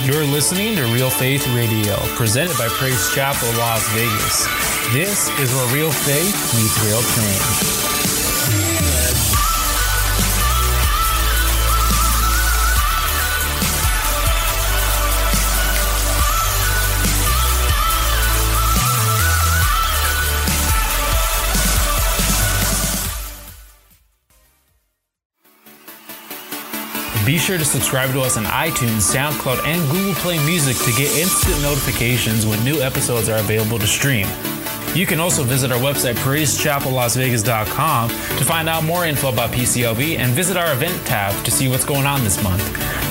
You're listening to Real Faith Radio, presented by Praise Chapel Las Vegas. This is where real faith meets real change. Be sure to subscribe to us on iTunes, SoundCloud, and Google Play Music to get instant notifications when new episodes are available to stream. You can also visit our website, praisechapellasvegas.com, to find out more info about PCLV and visit our event tab to see what's going on this month.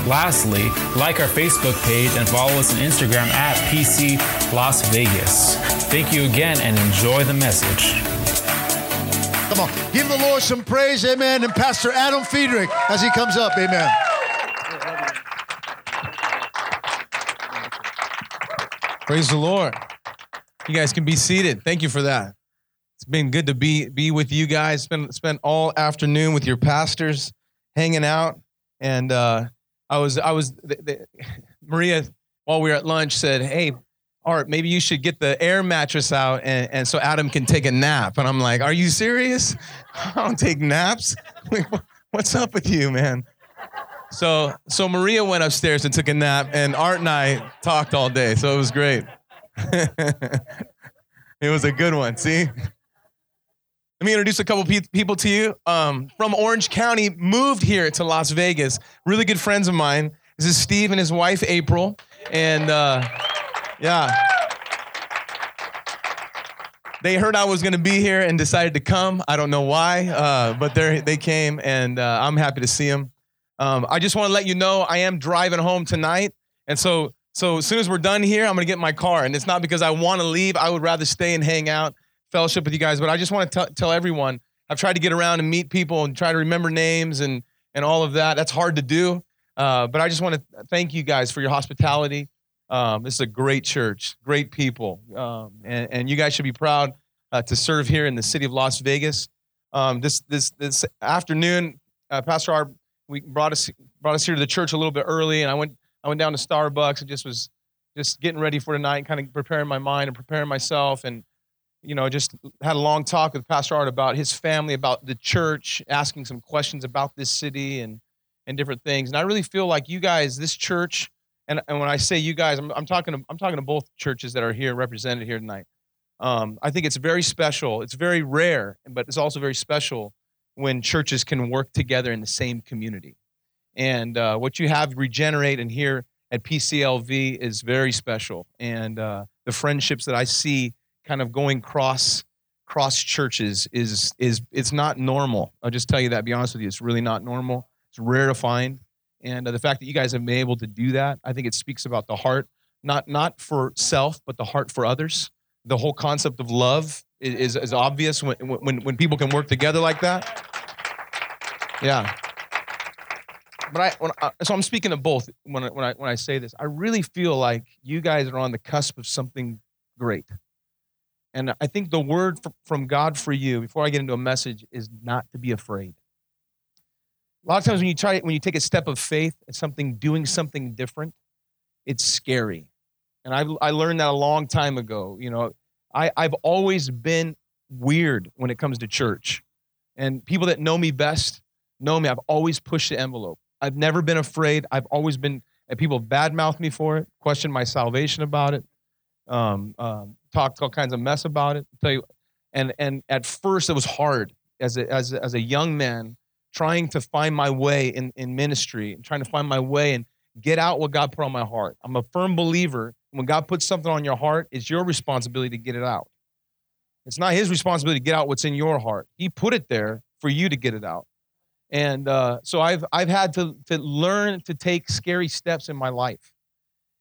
Lastly, like our Facebook page and follow us on Instagram at PC Las Vegas. Thank you again and enjoy the message. Come on, give the Lord some praise, amen. And Pastor Adam Friedrich as he comes up, amen. Praise the Lord. You guys can be seated. Thank you for that. It's been good to be be with you guys. Spend spent all afternoon with your pastors, hanging out, and uh, I was I was the, the, Maria while we were at lunch said, "Hey, Art, maybe you should get the air mattress out, and, and so Adam can take a nap." And I'm like, "Are you serious? I don't take naps. What's up with you, man?" So so Maria went upstairs and took a nap, and Art and I talked all day. So it was great. it was a good one. See. Let me introduce a couple pe- people to you. Um, from Orange County, moved here to Las Vegas. Really good friends of mine. This is Steve and his wife April, and uh, yeah, they heard I was going to be here and decided to come. I don't know why, uh, but they they came, and uh, I'm happy to see them. Um, I just want to let you know I am driving home tonight, and so so as soon as we're done here, I'm going to get my car, and it's not because I want to leave. I would rather stay and hang out, fellowship with you guys. But I just want to tell everyone I've tried to get around and meet people and try to remember names and and all of that. That's hard to do, uh, but I just want to thank you guys for your hospitality. Um, this is a great church, great people, um, and, and you guys should be proud uh, to serve here in the city of Las Vegas. Um, this this this afternoon, uh, Pastor R we brought us brought us here to the church a little bit early, and I went I went down to Starbucks and just was just getting ready for tonight, and kind of preparing my mind and preparing myself, and you know just had a long talk with Pastor Art about his family, about the church, asking some questions about this city and and different things. And I really feel like you guys, this church, and, and when I say you guys, I'm, I'm talking to, I'm talking to both churches that are here represented here tonight. Um, I think it's very special. It's very rare, but it's also very special when churches can work together in the same community. And uh, what you have regenerate and here at PCLV is very special. And uh, the friendships that I see kind of going cross cross churches is is it's not normal. I'll just tell you that. Be honest with you, it's really not normal. It's rare to find. And uh, the fact that you guys have been able to do that, I think it speaks about the heart, not not for self, but the heart for others. The whole concept of love is, is obvious when, when, when people can work together like that. Yeah. But I, I, so I'm speaking of both when I, when I when I say this. I really feel like you guys are on the cusp of something great, and I think the word from God for you before I get into a message is not to be afraid. A lot of times when you try when you take a step of faith and something doing something different, it's scary, and I I learned that a long time ago. You know, I I've always been weird when it comes to church, and people that know me best know me. I've always pushed the envelope. I've never been afraid. I've always been, and people badmouth me for it, question my salvation about it, um, um, talked all kinds of mess about it. Tell you, and and at first it was hard as a, as a, as a young man trying to find my way in, in ministry and trying to find my way and get out what God put on my heart. I'm a firm believer when God puts something on your heart, it's your responsibility to get it out. It's not His responsibility to get out what's in your heart. He put it there for you to get it out. And uh, so I've I've had to to learn to take scary steps in my life,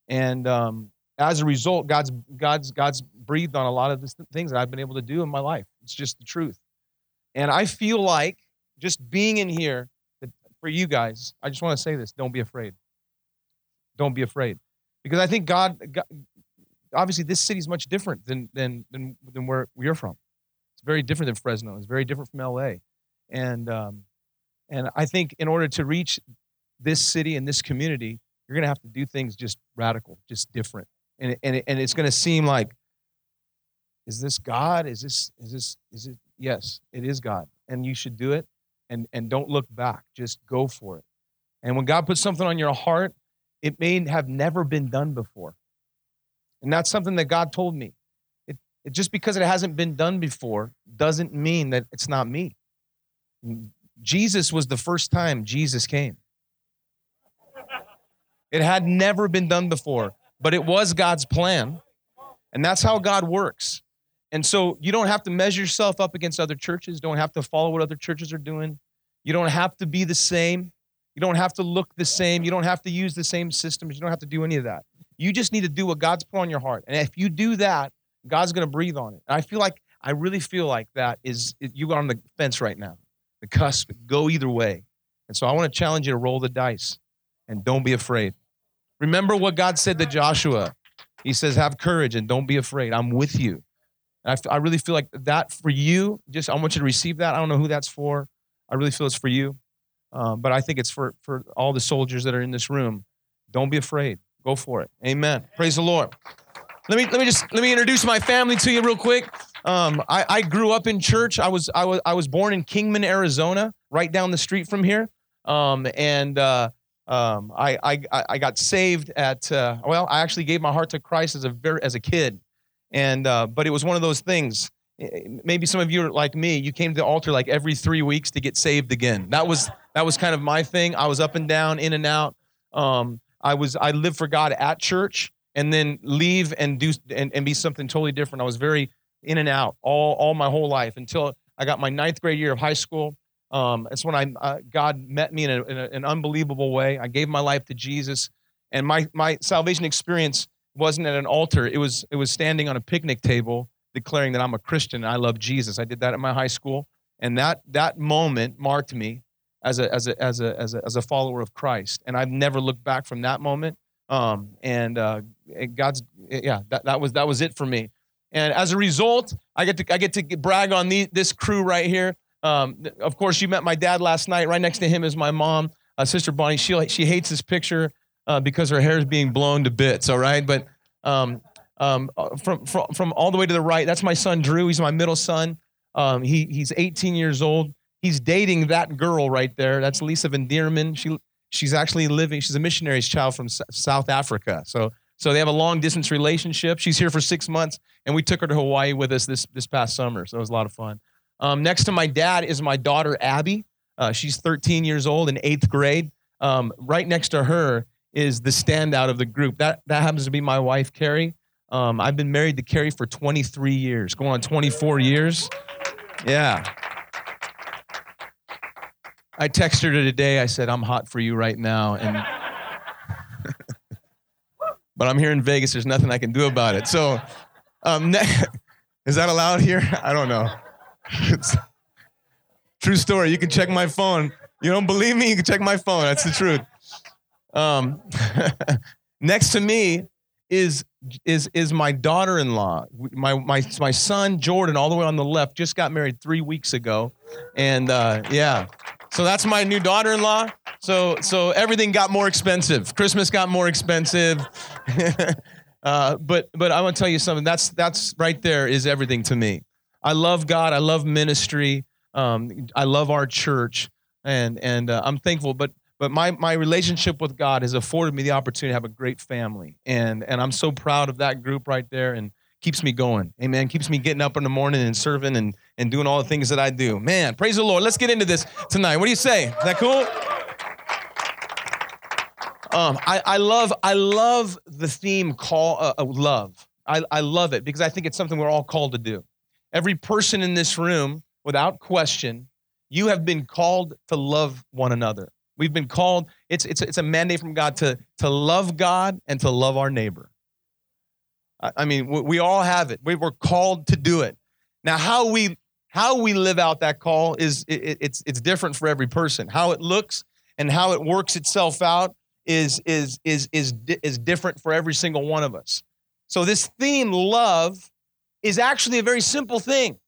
and um, as a result, God's God's God's breathed on a lot of the things that I've been able to do in my life. It's just the truth, and I feel like just being in here for you guys. I just want to say this: don't be afraid. Don't be afraid, because I think God, God obviously this city is much different than than than than where we're from. It's very different than Fresno. It's very different from LA, and um, and I think in order to reach this city and this community, you're going to have to do things just radical, just different. And, and, and it's going to seem like, is this God? Is this, is this, is it? Yes, it is God. And you should do it. And, and don't look back. Just go for it. And when God puts something on your heart, it may have never been done before. And that's something that God told me. It, it, just because it hasn't been done before doesn't mean that it's not me. Jesus was the first time Jesus came. It had never been done before, but it was God's plan. And that's how God works. And so you don't have to measure yourself up against other churches, don't have to follow what other churches are doing. You don't have to be the same. You don't have to look the same. You don't have to use the same systems. You don't have to do any of that. You just need to do what God's put on your heart. And if you do that, God's going to breathe on it. And I feel like, I really feel like that is, you are on the fence right now, the cusp, go either way. And so I want to challenge you to roll the dice and don't be afraid. Remember what God said to Joshua. He says, Have courage and don't be afraid. I'm with you. And I, really feel like that for you, just I want you to receive that. I don't know who that's for. I really feel it's for you. Um, but I think it's for, for all the soldiers that are in this room. Don't be afraid. Go for it. Amen. Praise the Lord. Let me let me just let me introduce my family to you real quick. Um, I, I grew up in church. I was I was I was born in Kingman, Arizona, right down the street from here. Um, and uh, um, I, I I got saved at uh, well, I actually gave my heart to Christ as a very as a kid, and uh, but it was one of those things. Maybe some of you are like me. You came to the altar like every three weeks to get saved again. That was that was kind of my thing. I was up and down, in and out. Um, I was I lived for God at church and then leave and do and, and be something totally different. I was very in and out all all my whole life until I got my ninth grade year of high school. Um, that's when I uh, God met me in, a, in a, an unbelievable way. I gave my life to Jesus, and my my salvation experience wasn't at an altar. It was it was standing on a picnic table declaring that I'm a Christian and I love Jesus. I did that at my high school, and that that moment marked me as a as a as a as a, as a follower of Christ, and I've never looked back from that moment. Um, and uh, God's yeah, that, that was that was it for me. And as a result, I get to I get to brag on the, this crew right here. Um, of course, you met my dad last night. Right next to him is my mom, uh, Sister Bonnie. She she hates this picture uh, because her hair is being blown to bits. All right, but um, um, uh, from, from from all the way to the right, that's my son Drew. He's my middle son. Um, he he's 18 years old he's dating that girl right there. That's Lisa Van Dierman. She she's actually living. She's a missionary's child from S- South Africa. So so they have a long distance relationship. She's here for six months, and we took her to Hawaii with us this this past summer. So it was a lot of fun. Um, next to my dad is my daughter Abby. Uh, she's 13 years old in eighth grade. Um, right next to her is the standout of the group. That that happens to be my wife Carrie. Um, I've been married to Carrie for 23 years, going on 24 years. Yeah. I texted her today. I said, I'm hot for you right now. And but I'm here in Vegas. There's nothing I can do about it. So, um, is that allowed here? I don't know. True story. You can check my phone. You don't believe me? You can check my phone. That's the truth. Um, next to me is is is my daughter-in-law. My my my son Jordan, all the way on the left, just got married three weeks ago, and uh, yeah, so that's my new daughter-in-law. So so everything got more expensive. Christmas got more expensive. uh, but but I want to tell you something. That's that's right there is everything to me. I love God. I love ministry. Um, I love our church, and and uh, I'm thankful. But but my my relationship with God has afforded me the opportunity to have a great family, and and I'm so proud of that group right there. And keeps me going. Amen. Keeps me getting up in the morning and serving and, and doing all the things that I do. Man, praise the Lord. Let's get into this tonight. What do you say? Is that cool? Um, I, I love I love the theme call uh, love. I, I love it because I think it's something we're all called to do. Every person in this room, without question, you have been called to love one another. We've been called, it's, it's, it's a mandate from God to, to love God and to love our neighbor. I mean, we all have it. We were called to do it. Now, how we how we live out that call is it, it's it's different for every person. How it looks and how it works itself out is is is is is different for every single one of us. So this theme, love, is actually a very simple thing.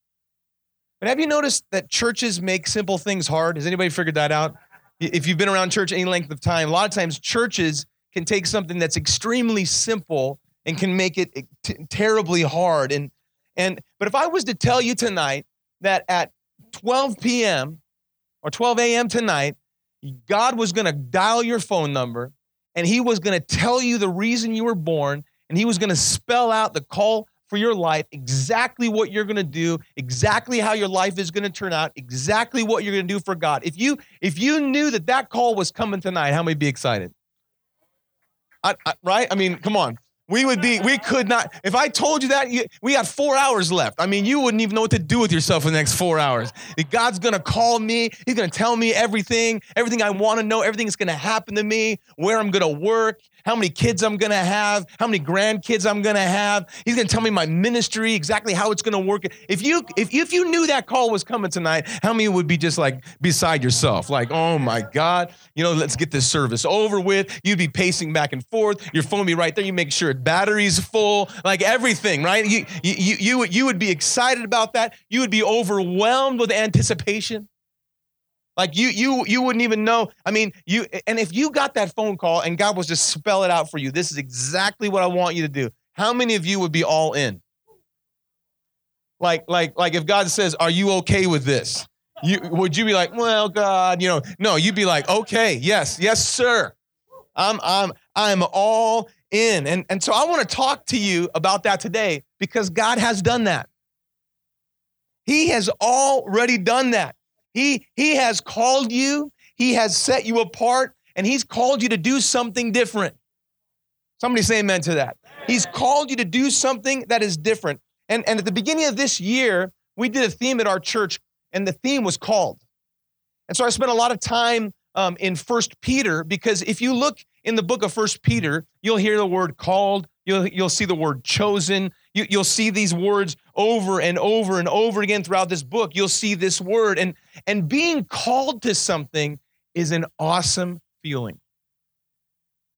But have you noticed that churches make simple things hard? Has anybody figured that out? If you've been around church any length of time, a lot of times churches can take something that's extremely simple and can make it t- terribly hard. And and but if I was to tell you tonight that at 12 p.m. or 12 a.m. tonight, God was going to dial your phone number and he was going to tell you the reason you were born and he was going to spell out the call for your life, exactly what you're going to do, exactly how your life is going to turn out, exactly what you're going to do for God. If you if you knew that that call was coming tonight, how many be excited? I, I, right? I mean, come on. We would be, we could not. If I told you that, you, we got four hours left. I mean, you wouldn't even know what to do with yourself for the next four hours. God's gonna call me. He's gonna tell me everything, everything I want to know, everything that's gonna happen to me, where I'm gonna work, how many kids I'm gonna have, how many grandkids I'm gonna have. He's gonna tell me my ministry, exactly how it's gonna work. If you if if you knew that call was coming tonight, how many would be just like beside yourself, like, oh my God, you know, let's get this service over with. You'd be pacing back and forth. Your phone be right there. You make sure battery's full, like everything, right? You you you you would be excited about that. You would be overwhelmed with anticipation. Like you, you, you wouldn't even know. I mean, you, and if you got that phone call and God was just spell it out for you, this is exactly what I want you to do. How many of you would be all in? Like, like, like if God says, "Are you okay with this?" You would you be like, "Well, God, you know." No, you'd be like, "Okay, yes, yes, sir. I'm, I'm, I'm all in." And and so I want to talk to you about that today because God has done that. He has already done that. He, he has called you, He has set you apart, and He's called you to do something different. Somebody say amen to that. He's called you to do something that is different. And, and at the beginning of this year, we did a theme at our church, and the theme was called. And so I spent a lot of time um, in First Peter because if you look in the book of First Peter, you'll hear the word called, you'll, you'll see the word chosen, you, you'll see these words over and over and over again throughout this book. You'll see this word. And, and being called to something is an awesome feeling.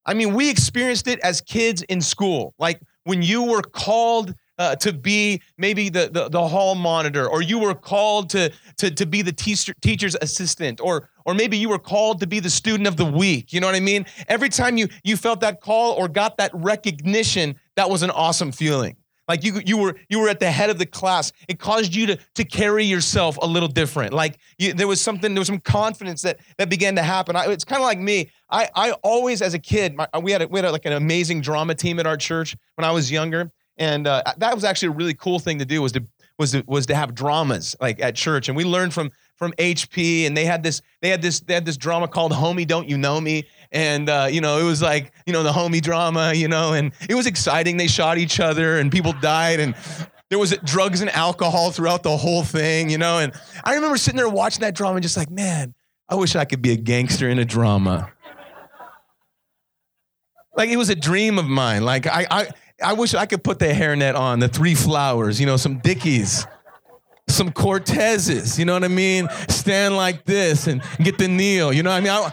I mean, we experienced it as kids in school. Like when you were called uh, to be maybe the, the, the hall monitor, or you were called to, to, to be the teacher, teacher's assistant, or, or maybe you were called to be the student of the week. You know what I mean? Every time you, you felt that call or got that recognition, that was an awesome feeling. Like you, you were you were at the head of the class. It caused you to, to carry yourself a little different. Like you, there was something, there was some confidence that that began to happen. I, it's kind of like me. I, I always, as a kid, my, we had a, we had a, like an amazing drama team at our church when I was younger, and uh, that was actually a really cool thing to do. Was to was to, was to have dramas like at church, and we learned from from HP, and they had this they had this they had this drama called "Homie, Don't You Know Me," and uh, you know it was like you know the homie drama, you know, and it was exciting. They shot each other, and people died, and there was drugs and alcohol throughout the whole thing, you know. And I remember sitting there watching that drama, and just like, man, I wish I could be a gangster in a drama. Like it was a dream of mine. Like I, I, I wish I could put the hairnet on, the three flowers, you know, some Dickies some Cortezes, you know what I mean? Stand like this and get the kneel, you know what I mean? I,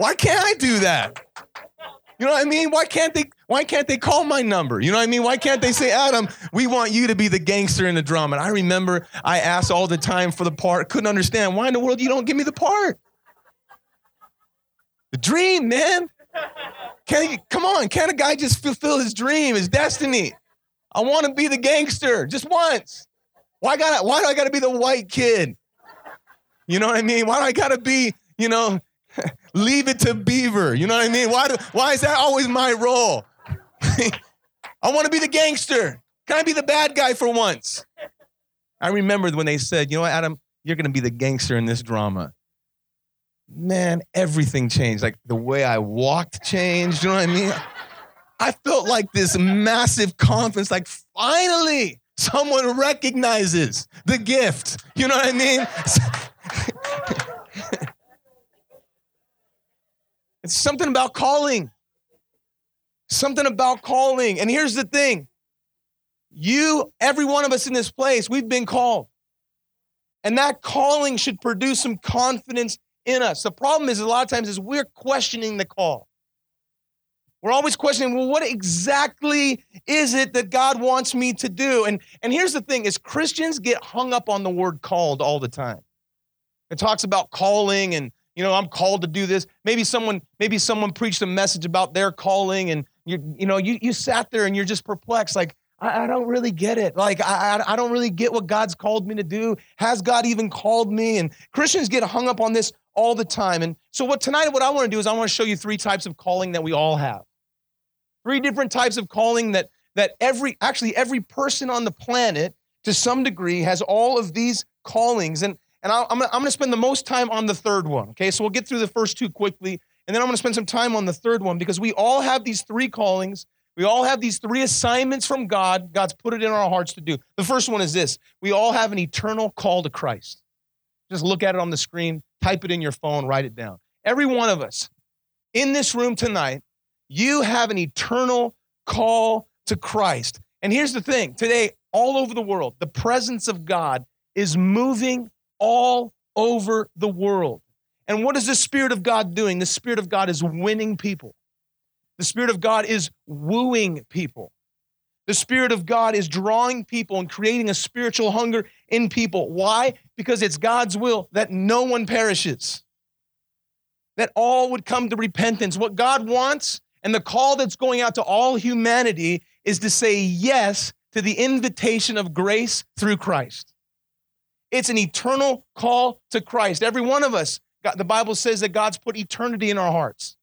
why can't I do that? You know what I mean? Why can't they why can't they call my number? You know what I mean? Why can't they say, Adam, we want you to be the gangster in the drama? And I remember I asked all the time for the part, couldn't understand why in the world you don't give me the part. The dream, man. Can he, come on, can a guy just fulfill his dream, his destiny? I want to be the gangster just once. Why got why do I gotta be the white kid? You know what I mean? Why do I gotta be, you know, leave it to Beaver? You know what I mean? Why do why is that always my role? I want to be the gangster. Can I be the bad guy for once? I remembered when they said, you know what, Adam, you're gonna be the gangster in this drama. Man, everything changed. Like the way I walked changed. You know what I mean? I felt like this massive confidence, like finally, someone recognizes the gift. You know what I mean? it's something about calling. Something about calling. And here's the thing you, every one of us in this place, we've been called. And that calling should produce some confidence in us. The problem is, a lot of times, is we're questioning the call. We're always questioning, well, what exactly is it that God wants me to do? And, and here's the thing is Christians get hung up on the word called all the time. It talks about calling and you know, I'm called to do this. Maybe someone, maybe someone preached a message about their calling and you, you know, you, you sat there and you're just perplexed. Like, I, I don't really get it. Like, I, I don't really get what God's called me to do. Has God even called me? And Christians get hung up on this all the time. And so, what tonight, what I want to do is I want to show you three types of calling that we all have. Three different types of calling that that every actually every person on the planet to some degree has all of these callings. And and I, I'm, I'm going to spend the most time on the third one. Okay, so we'll get through the first two quickly, and then I'm to spend some time on the third one because we all have these three callings. We all have these three assignments from God. God's put it in our hearts to do. The first one is this we all have an eternal call to Christ. Just look at it on the screen, type it in your phone, write it down. Every one of us in this room tonight, you have an eternal call to Christ. And here's the thing today, all over the world, the presence of God is moving all over the world. And what is the Spirit of God doing? The Spirit of God is winning people. The Spirit of God is wooing people. The Spirit of God is drawing people and creating a spiritual hunger in people. Why? Because it's God's will that no one perishes, that all would come to repentance. What God wants and the call that's going out to all humanity is to say yes to the invitation of grace through Christ. It's an eternal call to Christ. Every one of us, the Bible says that God's put eternity in our hearts.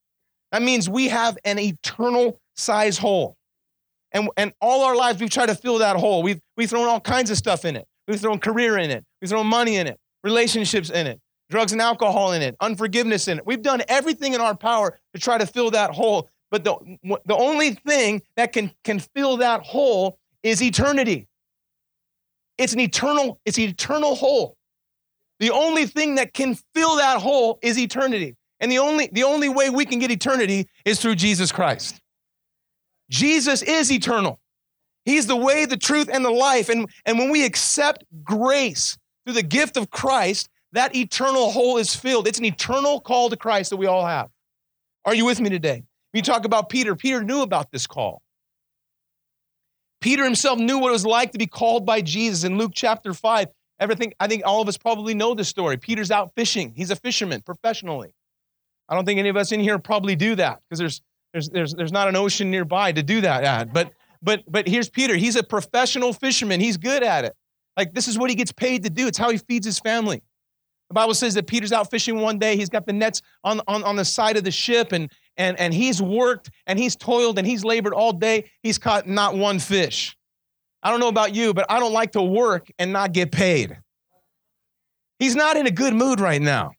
That means we have an eternal size hole. And, and all our lives, we've tried to fill that hole. We've, we've thrown all kinds of stuff in it. We've thrown career in it. We've thrown money in it, relationships in it, drugs and alcohol in it, unforgiveness in it. We've done everything in our power to try to fill that hole. But the, the only thing that can, can fill that hole is eternity. It's an eternal, it's an eternal hole. The only thing that can fill that hole is eternity. And the only, the only way we can get eternity is through Jesus Christ. Jesus is eternal. He's the way, the truth, and the life. And, and when we accept grace through the gift of Christ, that eternal hole is filled. It's an eternal call to Christ that we all have. Are you with me today? We talk about Peter, Peter knew about this call. Peter himself knew what it was like to be called by Jesus in Luke chapter 5. Everything, I think all of us probably know this story. Peter's out fishing. He's a fisherman professionally. I don't think any of us in here probably do that because there's, there's, there's, there's not an ocean nearby to do that at. But, but, but here's Peter. He's a professional fisherman. He's good at it. Like, this is what he gets paid to do. It's how he feeds his family. The Bible says that Peter's out fishing one day. He's got the nets on, on, on the side of the ship, and, and, and he's worked and he's toiled and he's labored all day. He's caught not one fish. I don't know about you, but I don't like to work and not get paid. He's not in a good mood right now.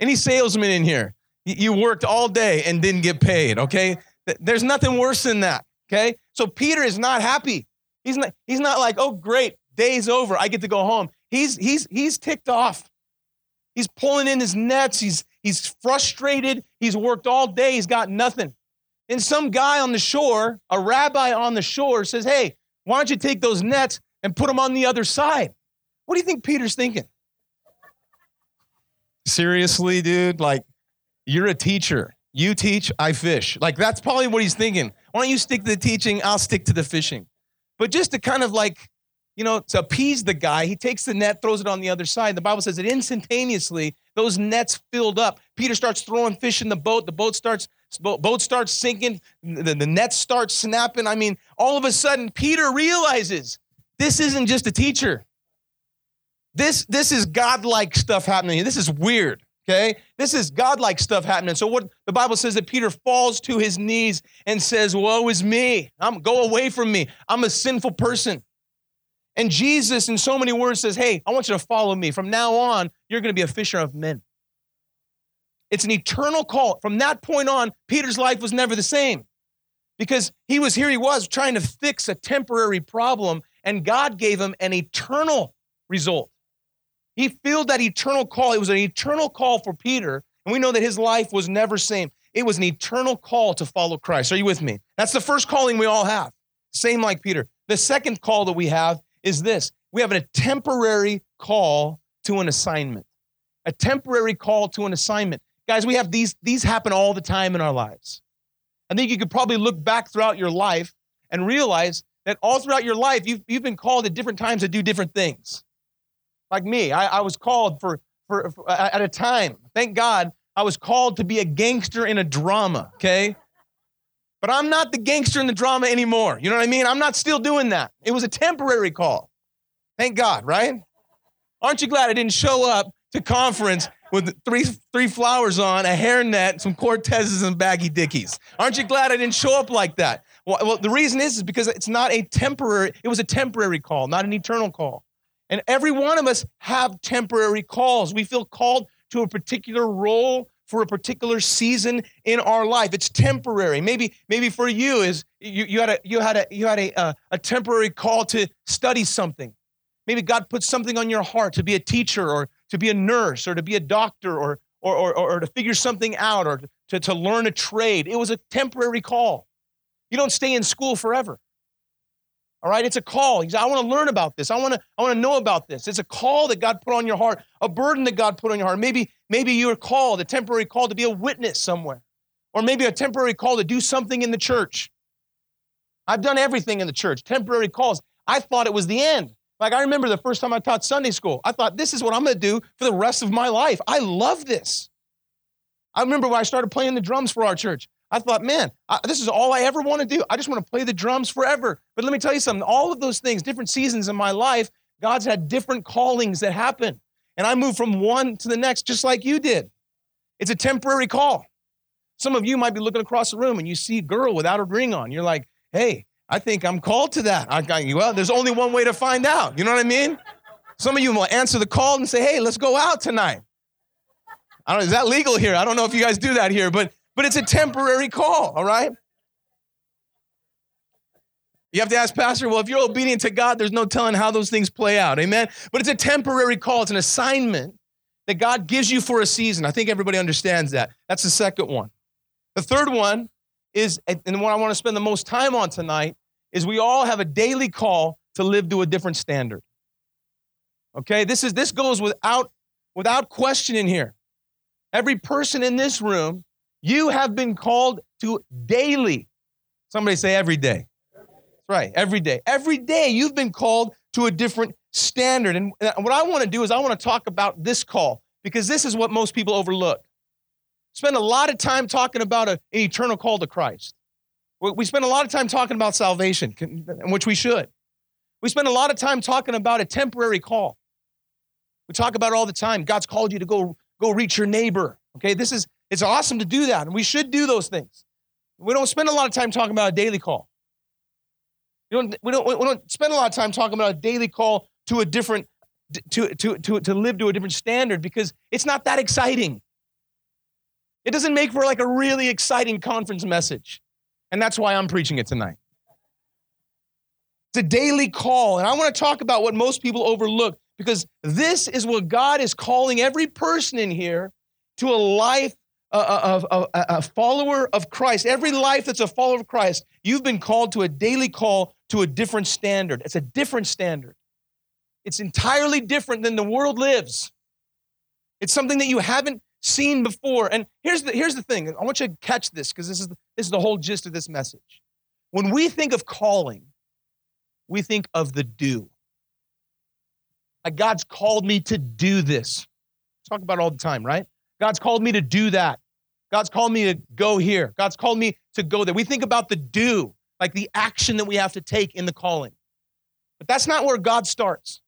Any salesman in here, you worked all day and didn't get paid, okay? There's nothing worse than that, okay? So Peter is not happy. He's not, he's not like, oh, great, day's over. I get to go home. He's, he's, he's ticked off. He's pulling in his nets. He's, he's frustrated. He's worked all day. He's got nothing. And some guy on the shore, a rabbi on the shore, says, Hey, why don't you take those nets and put them on the other side? What do you think Peter's thinking? Seriously, dude? Like, you're a teacher. You teach, I fish. Like, that's probably what he's thinking. Why don't you stick to the teaching? I'll stick to the fishing. But just to kind of like you know, to appease the guy, he takes the net, throws it on the other side. The Bible says that instantaneously those nets filled up. Peter starts throwing fish in the boat. The boat starts boat starts sinking. The, the nets start snapping. I mean, all of a sudden, Peter realizes this isn't just a teacher. This this is godlike stuff happening. This is weird. Okay, this is godlike stuff happening. So what the Bible says that Peter falls to his knees and says, "Woe is me! I'm go away from me. I'm a sinful person." And Jesus, in so many words, says, Hey, I want you to follow me. From now on, you're going to be a fisher of men. It's an eternal call. From that point on, Peter's life was never the same because he was here, he was trying to fix a temporary problem, and God gave him an eternal result. He filled that eternal call. It was an eternal call for Peter, and we know that his life was never same. It was an eternal call to follow Christ. Are you with me? That's the first calling we all have. Same like Peter. The second call that we have is this we have a temporary call to an assignment. A temporary call to an assignment. Guys, we have these, these happen all the time in our lives. I think you could probably look back throughout your life and realize that all throughout your life, you've, you've been called at different times to do different things. Like me, I, I was called for, for, for, at a time, thank God, I was called to be a gangster in a drama, okay? But I'm not the gangster in the drama anymore. You know what I mean? I'm not still doing that. It was a temporary call. Thank God, right? Aren't you glad I didn't show up to conference with three three flowers on, a hairnet, some Cortezes, and baggy dickies? Aren't you glad I didn't show up like that? Well, well, the reason is, is because it's not a temporary. It was a temporary call, not an eternal call. And every one of us have temporary calls. We feel called to a particular role for a particular season in our life. It's temporary. Maybe, maybe for you is you, you had a you had a you had a, a, a temporary call to study something. Maybe God put something on your heart to be a teacher or to be a nurse or to be a doctor or or, or, or to figure something out or to, to learn a trade. It was a temporary call. You don't stay in school forever. All right, it's a call. Said, I want to learn about this. I want to, I want to know about this. It's a call that God put on your heart, a burden that God put on your heart. Maybe, maybe you're called, a temporary call to be a witness somewhere, or maybe a temporary call to do something in the church. I've done everything in the church, temporary calls. I thought it was the end. Like I remember the first time I taught Sunday school, I thought this is what I'm going to do for the rest of my life. I love this. I remember when I started playing the drums for our church. I thought, man, I, this is all I ever want to do. I just want to play the drums forever. But let me tell you something all of those things, different seasons in my life, God's had different callings that happen. And I moved from one to the next, just like you did. It's a temporary call. Some of you might be looking across the room and you see a girl without a ring on. You're like, hey, I think I'm called to that. I got you. Well, there's only one way to find out. You know what I mean? Some of you will answer the call and say, hey, let's go out tonight. I don't, is that legal here? I don't know if you guys do that here, but but it's a temporary call, all right? You have to ask Pastor, well, if you're obedient to God, there's no telling how those things play out. Amen? But it's a temporary call, it's an assignment that God gives you for a season. I think everybody understands that. That's the second one. The third one is, and what I want to spend the most time on tonight, is we all have a daily call to live to a different standard. Okay? This is this goes without without question in here. Every person in this room you have been called to daily. Somebody say every day. That's right, every day. Every day you've been called to a different standard. And what I want to do is I want to talk about this call because this is what most people overlook. Spend a lot of time talking about a, an eternal call to Christ. We spend a lot of time talking about salvation, which we should. We spend a lot of time talking about a temporary call. We talk about it all the time. God's called you to go go reach your neighbor. Okay, this is it's awesome to do that, and we should do those things. We don't spend a lot of time talking about a daily call. We don't, we don't, we don't spend a lot of time talking about a daily call to a different, to, to, to, to live to a different standard because it's not that exciting. It doesn't make for like a really exciting conference message. And that's why I'm preaching it tonight. It's a daily call. And I want to talk about what most people overlook because this is what God is calling every person in here to a life a, a, a, follower of Christ, every life that's a follower of Christ, you've been called to a daily call to a different standard. It's a different standard. It's entirely different than the world lives. It's something that you haven't seen before. And here's the, here's the thing I want you to catch this because this is, the, this is the whole gist of this message. When we think of calling, we think of the do. God's called me to do this. Talk about all the time, right? God's called me to do that. God's called me to go here. God's called me to go there. We think about the do, like the action that we have to take in the calling. But that's not where God starts.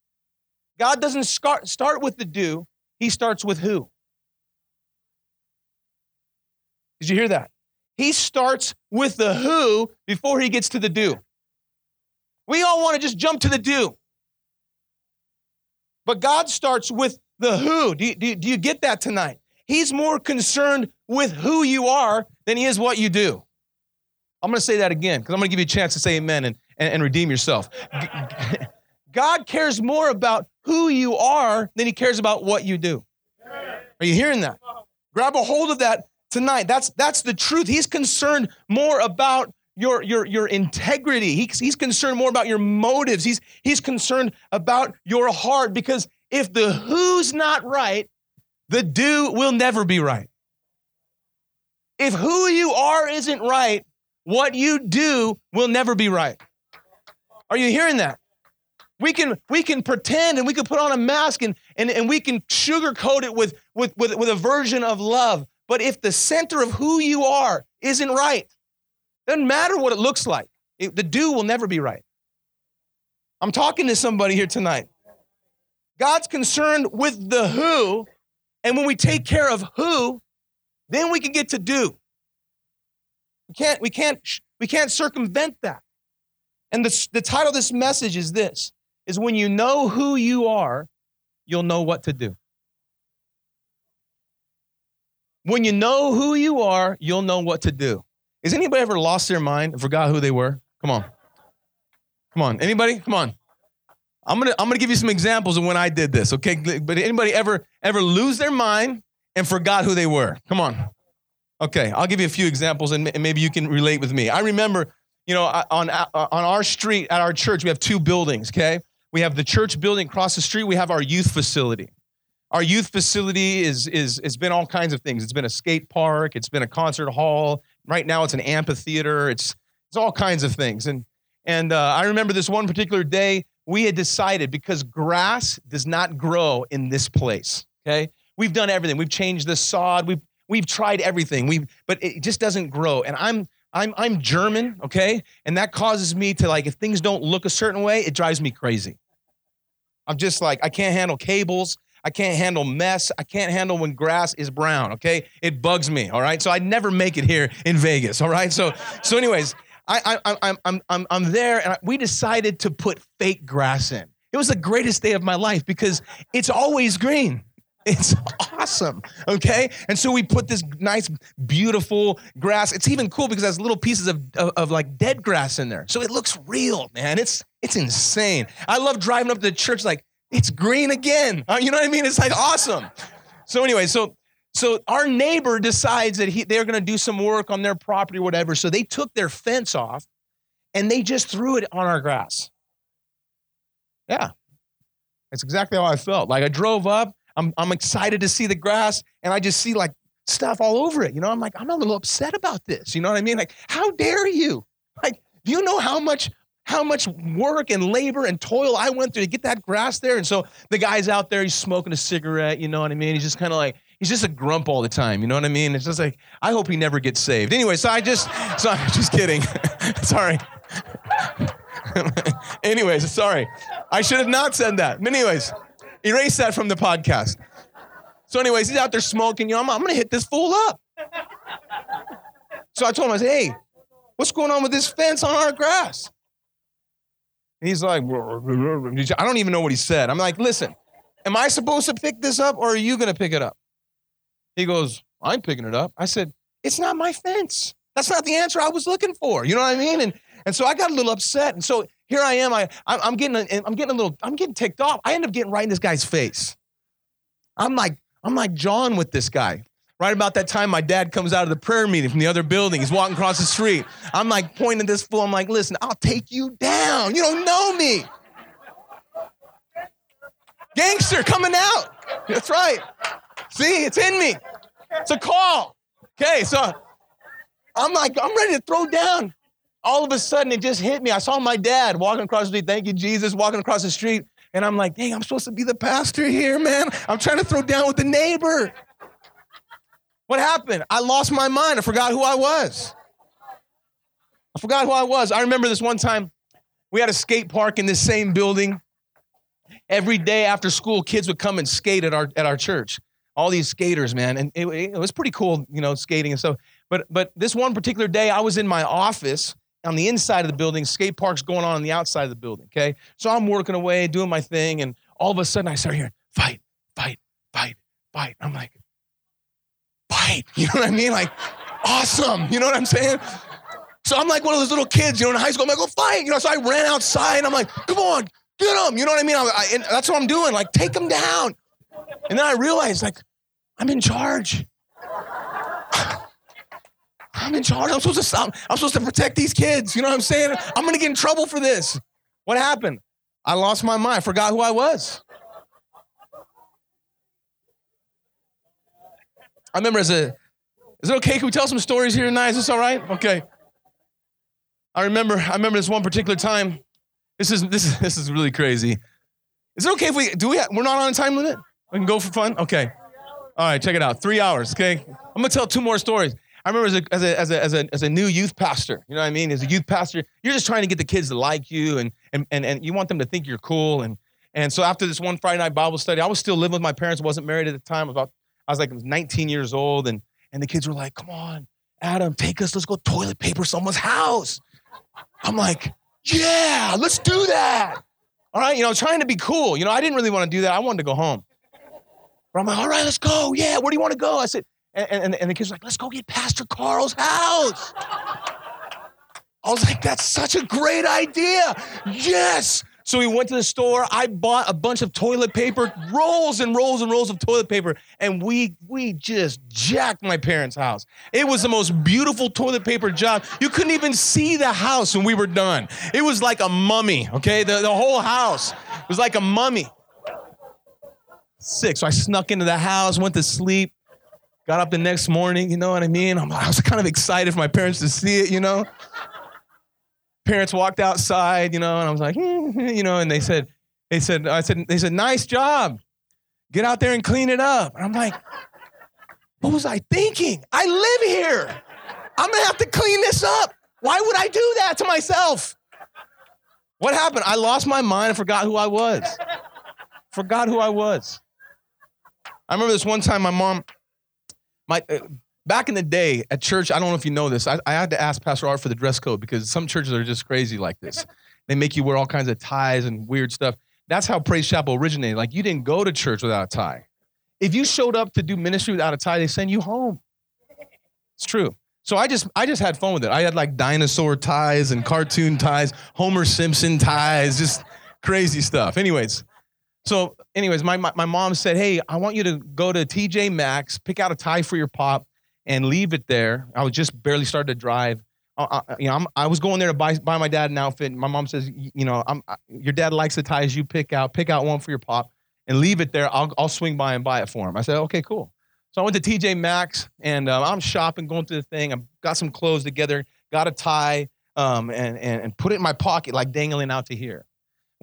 God doesn't start, with the do, He starts with who. Did you hear that? He starts with the who before he gets to the do. We all want to just jump to the do. But God starts with the who. Do you, do, do you get that tonight? He's more concerned with who you are than he is what you do. I'm going to say that again because I'm going to give you a chance to say amen and, and, and redeem yourself. God cares more about who you are than he cares about what you do. Are you hearing that? Grab a hold of that tonight. That's, that's the truth. He's concerned more about your, your, your integrity. He's, he's concerned more about your motives. He's, he's concerned about your heart because if the who's not right, the do will never be right. If who you are isn't right, what you do will never be right. Are you hearing that? We can we can pretend and we can put on a mask and and, and we can sugarcoat it with, with with with a version of love. But if the center of who you are isn't right, doesn't matter what it looks like, it, the do will never be right. I'm talking to somebody here tonight. God's concerned with the who, and when we take care of who, then we can get to do. We can't, we can't, we can't circumvent that. And the, the title of this message is this is when you know who you are, you'll know what to do. When you know who you are, you'll know what to do. Has anybody ever lost their mind and forgot who they were? Come on. Come on. Anybody? Come on. I'm gonna I'm gonna give you some examples of when I did this. Okay, but anybody ever ever lose their mind and forgot who they were? Come on. Okay, I'll give you a few examples and maybe you can relate with me. I remember, you know, on on our street at our church we have two buildings. Okay, we have the church building across the street. We have our youth facility. Our youth facility is is it's been all kinds of things. It's been a skate park. It's been a concert hall. Right now, it's an amphitheater. It's it's all kinds of things. And and uh, I remember this one particular day we had decided because grass does not grow in this place. Okay, we've done everything. We've changed the sod. We've we've tried everything. We but it just doesn't grow. And I'm I'm I'm German. Okay, and that causes me to like if things don't look a certain way, it drives me crazy. I'm just like I can't handle cables. I can't handle mess. I can't handle when grass is brown. Okay, it bugs me. All right, so I never make it here in Vegas. All right, so so anyways, I, I, I'm, I'm, I'm, I'm there and we decided to put fake grass in. It was the greatest day of my life because it's always green. It's awesome. Okay. And so we put this nice, beautiful grass. It's even cool because it has little pieces of, of, of, like dead grass in there. So it looks real, man. It's it's insane. I love driving up to the church like it's green again. Uh, you know what I mean? It's like awesome. So anyway, so so our neighbor decides that he, they're going to do some work on their property or whatever. So they took their fence off and they just threw it on our grass. Yeah. That's exactly how I felt. Like I drove up, I'm, I'm excited to see the grass, and I just see like stuff all over it. You know, I'm like, I'm a little upset about this. You know what I mean? Like, how dare you? Like, do you know how much how much work and labor and toil I went through to get that grass there? And so the guy's out there, he's smoking a cigarette, you know what I mean? He's just kind of like, he's just a grump all the time. You know what I mean? It's just like I hope he never gets saved. Anyway, so I just so I'm just kidding. sorry. anyways, sorry. I should have not said that. But anyways, erase that from the podcast. So, anyways, he's out there smoking. You know, I'm, I'm gonna hit this fool up. So I told him, I said, hey, what's going on with this fence on our grass? And he's like, I don't even know what he said. I'm like, listen, am I supposed to pick this up or are you gonna pick it up? He goes, I'm picking it up. I said, It's not my fence. That's not the answer I was looking for. You know what I mean? And and so I got a little upset. And so here I am. I I'm getting a, I'm getting a little I'm getting ticked off. I end up getting right in this guy's face. I'm like I'm like John with this guy. Right about that time, my dad comes out of the prayer meeting from the other building. He's walking across the street. I'm like pointing at this fool. I'm like, listen, I'll take you down. You don't know me. Gangster coming out. That's right. See, it's in me. It's a call. Okay, so I'm like, I'm ready to throw down. All of a sudden, it just hit me. I saw my dad walking across the street. Thank you, Jesus, walking across the street. And I'm like, dang, I'm supposed to be the pastor here, man. I'm trying to throw down with the neighbor. What happened? I lost my mind. I forgot who I was. I forgot who I was. I remember this one time we had a skate park in this same building. Every day after school, kids would come and skate at our, at our church all these skaters, man, and it, it, was pretty cool, you know, skating and stuff. But but this one particular day, I was in my office on the inside of the building. Skate park's going on on the outside of the building. Okay, so I'm working away, doing my thing, and all of a sudden I start hearing fight, fight, fight, fight. I'm like, fight. You know what I mean? Like, awesome. You know what I'm saying? So I'm like one of those little kids, you know, in high school. I'm like, go fight. You know, so I ran outside. and I'm like, come on, get him. You know what I mean? I, I, that's what I'm doing. Like, take him down. And then I realized, like, I'm in charge. I'm in charge. I'm supposed to stop. I'm supposed to protect these kids. You know what I'm saying? I'm gonna get in trouble for this. What happened? I lost my mind. I forgot who I was. I remember as a, is it okay? Can we tell some stories here tonight? Is this all right? Okay. I remember, I remember this one particular time. This is this is this is really crazy. Is it okay if we do we? We're not on a time limit. We can go for fun? Okay. All right, check it out. Three hours, okay? I'm gonna tell two more stories. I remember as a, as a, as a, as a, as a new youth pastor, you know what I mean? As a youth pastor, you're just trying to get the kids to like you and, and, and, and you want them to think you're cool. And, and so after this one Friday night Bible study, I was still living with my parents, wasn't married at the time. I was, about, I was like 19 years old. And, and the kids were like, come on, Adam, take us, let's go toilet paper someone's house. I'm like, yeah, let's do that. All right, you know, trying to be cool. You know, I didn't really want to do that. I wanted to go home. But I'm like, all right, let's go. Yeah, where do you want to go? I said, and, and, and the kids like, let's go get Pastor Carl's house. I was like, that's such a great idea. Yes. So we went to the store. I bought a bunch of toilet paper, rolls and rolls and rolls of toilet paper, and we we just jacked my parents' house. It was the most beautiful toilet paper job. You couldn't even see the house when we were done. It was like a mummy, okay? The, the whole house was like a mummy. Sick. So I snuck into the house, went to sleep, got up the next morning, you know what I mean? I'm, I was kind of excited for my parents to see it, you know? parents walked outside, you know, and I was like, hmm, you know, and they said, they said, I said, they said, nice job. Get out there and clean it up. And I'm like, what was I thinking? I live here. I'm gonna have to clean this up. Why would I do that to myself? What happened? I lost my mind and forgot who I was. Forgot who I was. I remember this one time my mom, my uh, back in the day at church, I don't know if you know this. I, I, had to ask Pastor Art for the dress code because some churches are just crazy like this. They make you wear all kinds of ties and weird stuff. That's how Praise Chapel originated. Like you didn't go to church without a tie. If you showed up to do ministry without a tie, they send you home. It's true. So I just I just had fun with it. I had like dinosaur ties and cartoon ties, Homer Simpson ties, just crazy stuff. Anyways, so anyways, my, my, my mom said, hey, I want you to go to TJ Maxx, pick out a tie for your pop, and leave it there. I was just barely started to drive. Uh, uh, you know, I'm, i was going there to buy buy my dad an outfit. My mom says, you know, I'm, your dad likes the ties you pick out. Pick out one for your pop and leave it there. I'll I'll swing by and buy it for him. I said, okay, cool. So I went to TJ Maxx and uh, I'm shopping, going through the thing. I got some clothes together, got a tie, um, and, and and put it in my pocket, like dangling out to here.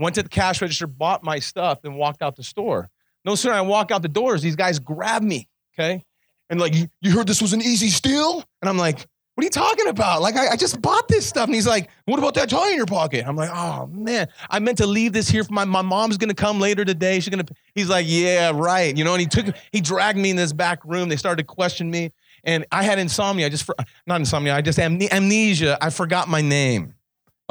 Went to the cash register, bought my stuff, and walked out the store. No sooner I walk out the doors, these guys grab me. Okay, and like, you heard this was an easy steal? And I'm like, what are you talking about? Like, I, I, just bought this stuff. And he's like, what about that toy in your pocket? I'm like, oh man, I meant to leave this here for my, my mom's gonna come later today. She's gonna, he's like, yeah, right. You know, and he took, he dragged me in this back room. They started to question me. And I had insomnia. I just, not insomnia, I just amnesia. I forgot my name,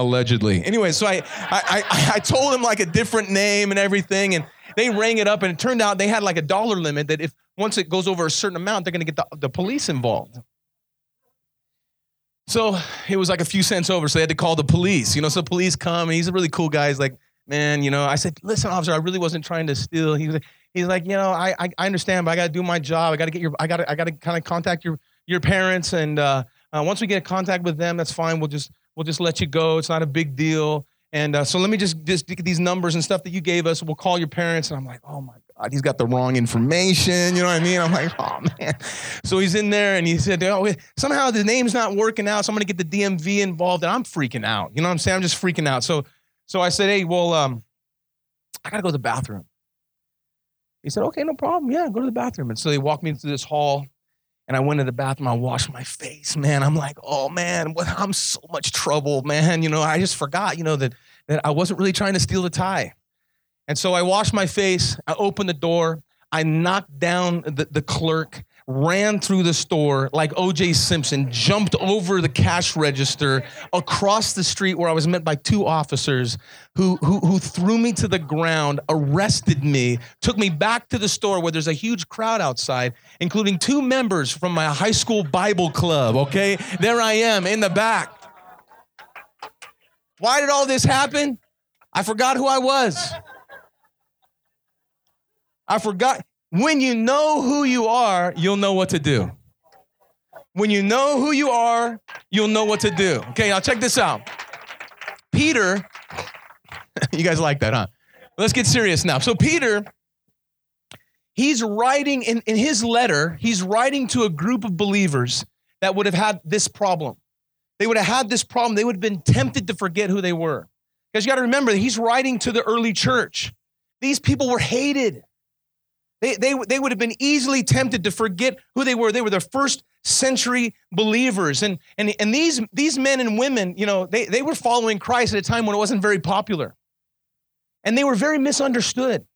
allegedly. Anyway, so I, I, I, I told him like a different name and everything. And they rang it up and it turned out they had like a dollar limit that if once it goes over a certain amount, they're going to get the, the police involved. So it was like a few cents over, so they had to call the police. You know, so police come, and he's a really cool guy. He's like, man, you know, I said, listen, officer, I really wasn't trying to steal. He was like, he's like, you know, I, I, I understand, but I got to do my job. I got to get your, I got to, I got to kind of contact your, your parents, and uh, uh, once we get in contact with them, that's fine. We'll just, we'll just let you go. It's not a big deal. And uh, so let me just just these numbers and stuff that you gave us. We'll call your parents. And I'm like, oh my God, he's got the wrong information. You know what I mean? I'm like, oh man. So he's in there and he said, oh, somehow the name's not working out. So I'm gonna get the DMV involved. And I'm freaking out. You know what I'm saying? I'm just freaking out. So so I said, hey, well, um, I gotta go to the bathroom. He said, okay, no problem. Yeah, go to the bathroom. And so they walked me into this hall and I went to the bathroom. I washed my face, man. I'm like, oh man, I'm so much trouble, man. You know, I just forgot, you know, that that I wasn't really trying to steal the tie. And so I washed my face. I opened the door. I knocked down the, the clerk ran through the store like OJ Simpson, jumped over the cash register across the street where I was met by two officers who, who, who threw me to the ground, arrested me, took me back to the store where there's a huge crowd outside, including two members from my high school Bible club. Okay, there I am in the back. Why did all this happen? I forgot who I was. I forgot. When you know who you are, you'll know what to do. When you know who you are, you'll know what to do. Okay, now check this out. Peter, you guys like that, huh? Let's get serious now. So, Peter, he's writing in, in his letter, he's writing to a group of believers that would have had this problem. They would have had this problem. They would have been tempted to forget who they were. Because you got to remember, he's writing to the early church. These people were hated. They, they, they would have been easily tempted to forget who they were. They were the first century believers. And, and, and these, these men and women, you know, they, they were following Christ at a time when it wasn't very popular. And they were very misunderstood.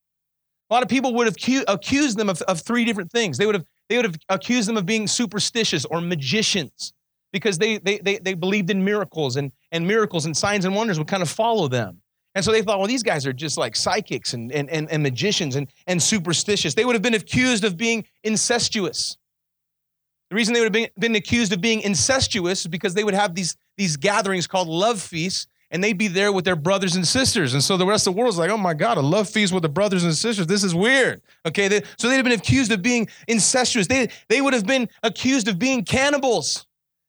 A lot of people would have accused them of, of three different things. They would have, they would have accused them of being superstitious or magicians because they, they, they, they believed in miracles and, and miracles and signs and wonders would kind of follow them. And so they thought, well, these guys are just like psychics and, and, and, and magicians and, and superstitious. They would have been accused of being incestuous. The reason they would have been, accused of being incestuous is because they would have these, these gatherings called love feasts, and they'd be there with their brothers and sisters. And so the rest of the world's like, oh my God, a love feast with the brothers and sisters. This is weird. Okay. They, so they'd have been accused of being incestuous. They, they would have been accused of being cannibals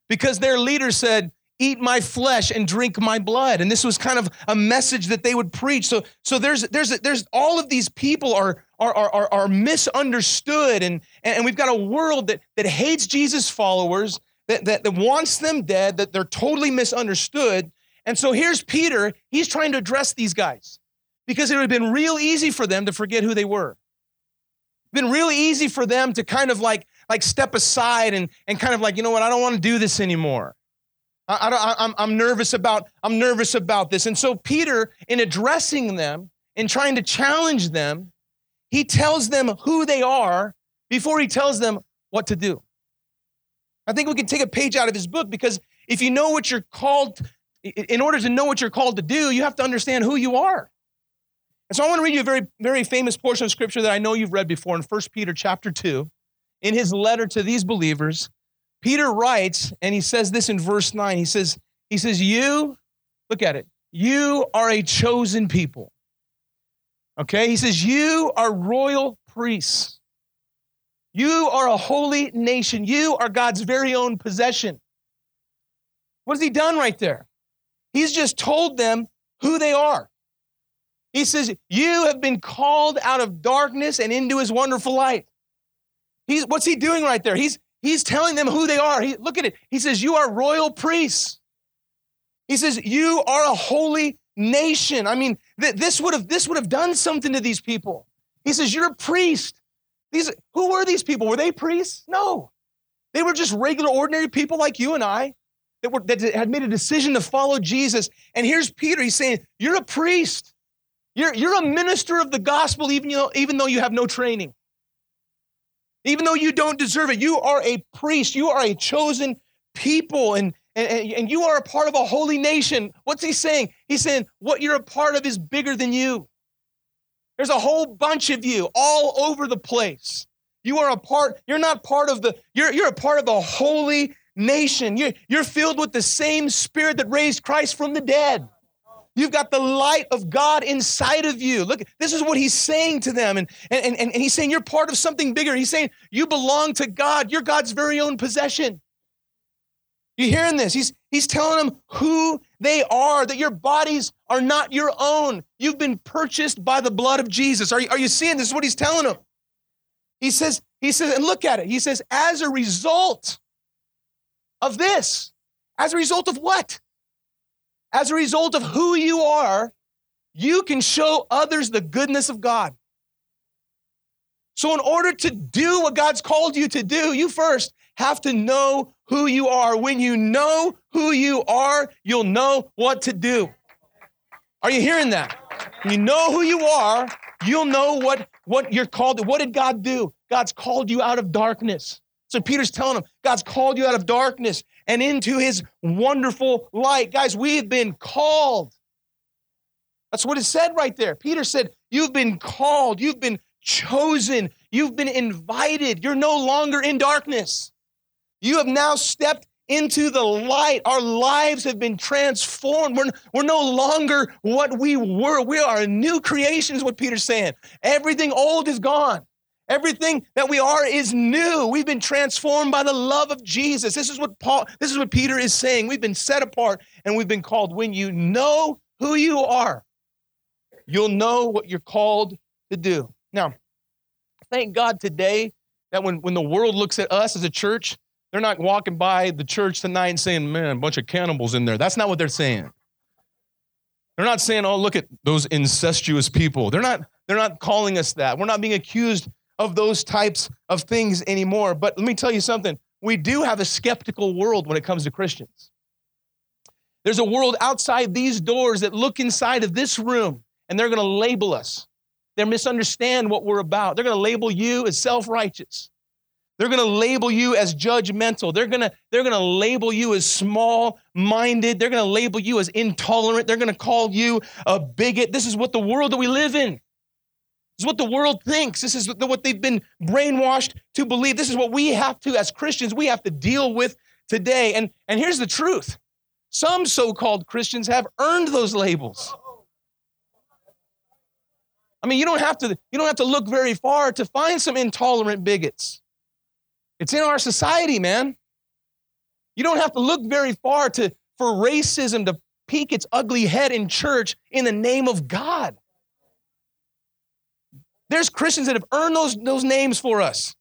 because their leader said, eat my flesh and drink my blood. And this was kind of a message that they would preach. So so there's there's there's all of these people are are are, are misunderstood. And and we've got a world that that hates jesus followers that, that that wants them dead that they're totally misunderstood. And so here's peter. He's trying to address these guys because it would have been real easy for them to forget who they were. Been really easy for them to kind of like like step aside and and kind of like you know what? I don't want to do this anymore I, I, I'm, I'm nervous about I'm nervous about this. And so Peter, in addressing them, in trying to challenge them, he tells them who they are before he tells them what to do. I think we can take a page out of his book because if you know what you're called, in order to know what you're called to do, you have to understand who you are. And so I want to read you a very, very famous portion of scripture that I know you've read before in 1 Peter chapter 2. In his letter to these believers, Peter writes, and he says this in verse 9. He says, he says, You, look at it, you are a chosen people. Okay? He says, You are royal priests. You are a holy nation. You are God's very own possession. What has he done right there? He's just told them who they are. He says, You have been called out of darkness and into his wonderful light. He's, what's he doing right there? He's, He's telling them who they are. He, look at it. He says, You are royal priests. He says, You are a holy nation. I mean, th- this, would have, this would have done something to these people. He says, You're a priest. These, who were these people? Were they priests? No. They were just regular, ordinary people like you and I that, were, that had made a decision to follow Jesus. And here's Peter. He's saying, You're a priest. You're, you're a minister of the gospel, even, you know, even though you have no training even though you don't deserve it. You are a priest, you are a chosen people, and, and, and you are a part of a holy nation. What's he saying? He's saying what you're a part of is bigger than you. There's a whole bunch of you all over the place. You are a part, you're not part of the, you're, you're a part of the holy nation. You're, you're filled with the same spirit that raised Christ from the dead. You've got the light of God inside of you. Look, this is what he's saying to them. And, and, and, and he's saying, You're part of something bigger. He's saying, You belong to God. You're God's very own possession. You hearing this? He's, he's telling them who they are, that your bodies are not your own. You've been purchased by the blood of Jesus. Are you, are you seeing this? Is what he's telling them. He says, he says, and look at it. He says, as a result of this, as a result of what? As a result of who you are, you can show others the goodness of God. So, in order to do what God's called you to do, you first have to know who you are. When you know who you are, you'll know what to do. Are you hearing that? When you know who you are, you'll know what, what you're called to. What did God do? God's called you out of darkness. So Peter's telling him, God's called you out of darkness and into his wonderful light. Guys, we've been called. That's what it said right there. Peter said, You've been called, you've been chosen, you've been invited. You're no longer in darkness. You have now stepped into the light. Our lives have been transformed. We're, we're no longer what we were. We are a new creation, is what Peter's saying. Everything old is gone. Everything that we are is new. We've been transformed by the love of Jesus. This is what Paul, this is what Peter is saying. We've been set apart and we've been called. When you know who you are, you'll know what you're called to do. Now, thank God today that when, when the world looks at us as a church, they're not walking by the church tonight and saying, man, a bunch of cannibals in there. That's not what they're saying. They're not saying, oh, look at those incestuous people. They're not, they're not calling us that. We're not being accused of those types of things anymore. But let me tell you something we do have a skeptical world when it comes to Christians. There's a world outside these doors that look inside of this room and they're going to label us. They misunderstand what we're about. They're going to label you as self righteous. They're going to label you as judgmental. They're going to they're going to label you as small-minded. They're going to label you as intolerant. They're going to call you a bigot. This is what the world that we live in. This is what the world thinks. This is what they've been brainwashed to believe. This is what we have to as Christians we have to deal with today. And and here's the truth. Some so-called Christians have earned those labels. I mean, you don't have to you don't have to look very far to find some intolerant bigots. It's in our society, man. You don't have to look very far to, for racism to peek its ugly head in church in the name of God. There's Christians that have earned those, those names for us.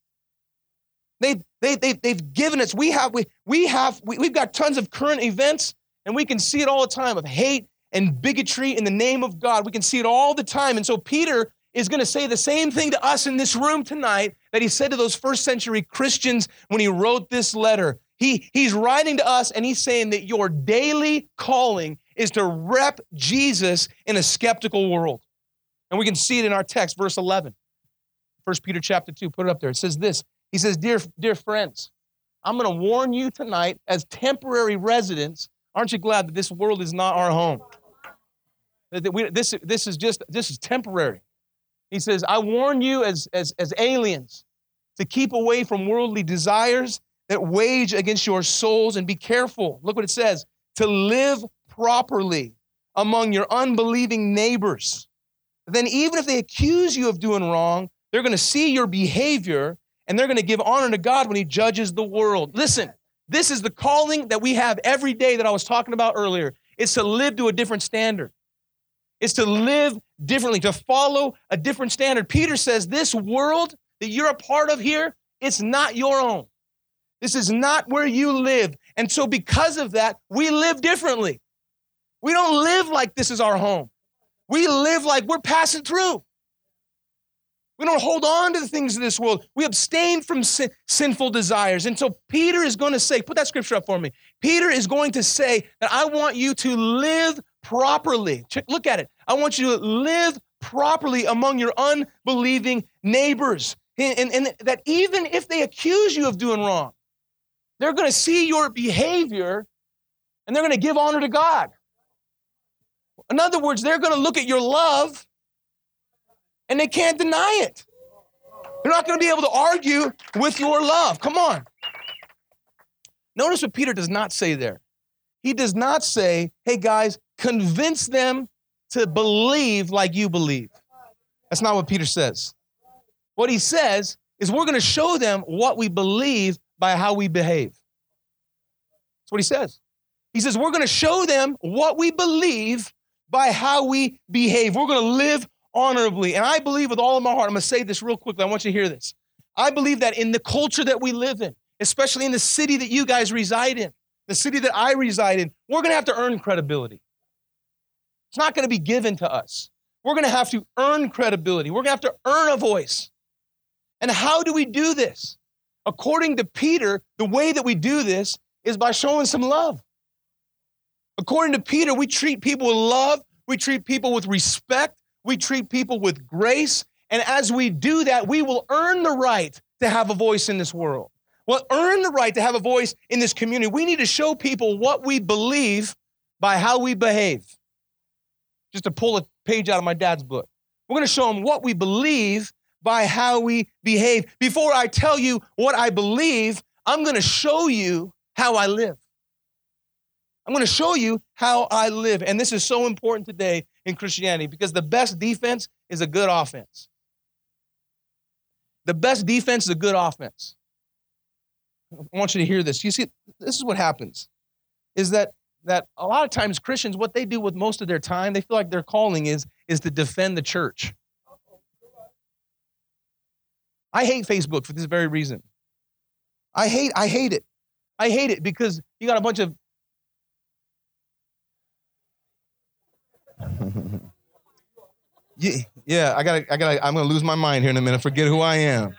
They, they, they, they've given us, we have, we, we have, we, we've got tons of current events and we can see it all the time of hate and bigotry in the name of God. We can see it all the time. And so Peter is going to say the same thing to us in this room tonight that he said to those first century Christians when he wrote this letter. He, he's writing to us and he's saying that your daily calling is to rep Jesus in a skeptical world. And we can see it in our text, verse 11. 1 Peter chapter 2, put it up there. It says this. He says, Dear, dear friends, I'm going to warn you tonight as temporary residents. Aren't you glad that this world is not our home? That we, this, this is just, this is temporary. He says, I warn you as, as, as aliens to keep away from worldly desires that wage against your souls and be careful. Look what it says to live properly among your unbelieving neighbors. Then, even if they accuse you of doing wrong, they're going to see your behavior and they're going to give honor to God when He judges the world. Listen, this is the calling that we have every day that I was talking about earlier. It's to live to a different standard. It's to live differently, to follow a different standard. Peter says, This world that you're a part of here, it's not your own. This is not where you live. And so, because of that, we live differently. We don't live like this is our home. We live like we're passing through. We don't hold on to the things of this world. We abstain from sin, sinful desires. And so Peter is going to say, put that scripture up for me. Peter is going to say that I want you to live properly. Check, look at it. I want you to live properly among your unbelieving neighbors. And, and, and that even if they accuse you of doing wrong, they're going to see your behavior and they're going to give honor to God. In other words, they're going to look at your love and they can't deny it. They're not going to be able to argue with your love. Come on. Notice what Peter does not say there. He does not say, hey guys, convince them to believe like you believe. That's not what Peter says. What he says is we're going to show them what we believe by how we behave. That's what he says. He says we're going to show them what we believe by how we behave. We're going to live honorably. And I believe with all of my heart, I'm going to say this real quickly. I want you to hear this. I believe that in the culture that we live in, especially in the city that you guys reside in, the city that I reside in, we're going to have to earn credibility. It's not going to be given to us. We're going to have to earn credibility. We're going to have to earn a voice. And how do we do this? According to Peter, the way that we do this is by showing some love. According to Peter, we treat people with love, we treat people with respect, we treat people with grace. And as we do that, we will earn the right to have a voice in this world. We'll earn the right to have a voice in this community. We need to show people what we believe by how we behave just to pull a page out of my dad's book. We're going to show them what we believe by how we behave. Before I tell you what I believe, I'm going to show you how I live. I'm going to show you how I live. And this is so important today in Christianity because the best defense is a good offense. The best defense is a good offense. I want you to hear this. You see, this is what happens is that that a lot of times Christians, what they do with most of their time, they feel like their calling is, is to defend the church. I hate Facebook for this very reason. I hate, I hate it. I hate it because you got a bunch of Yeah, yeah, I gotta, I gotta, I'm gonna lose my mind here in a minute. Forget who I am.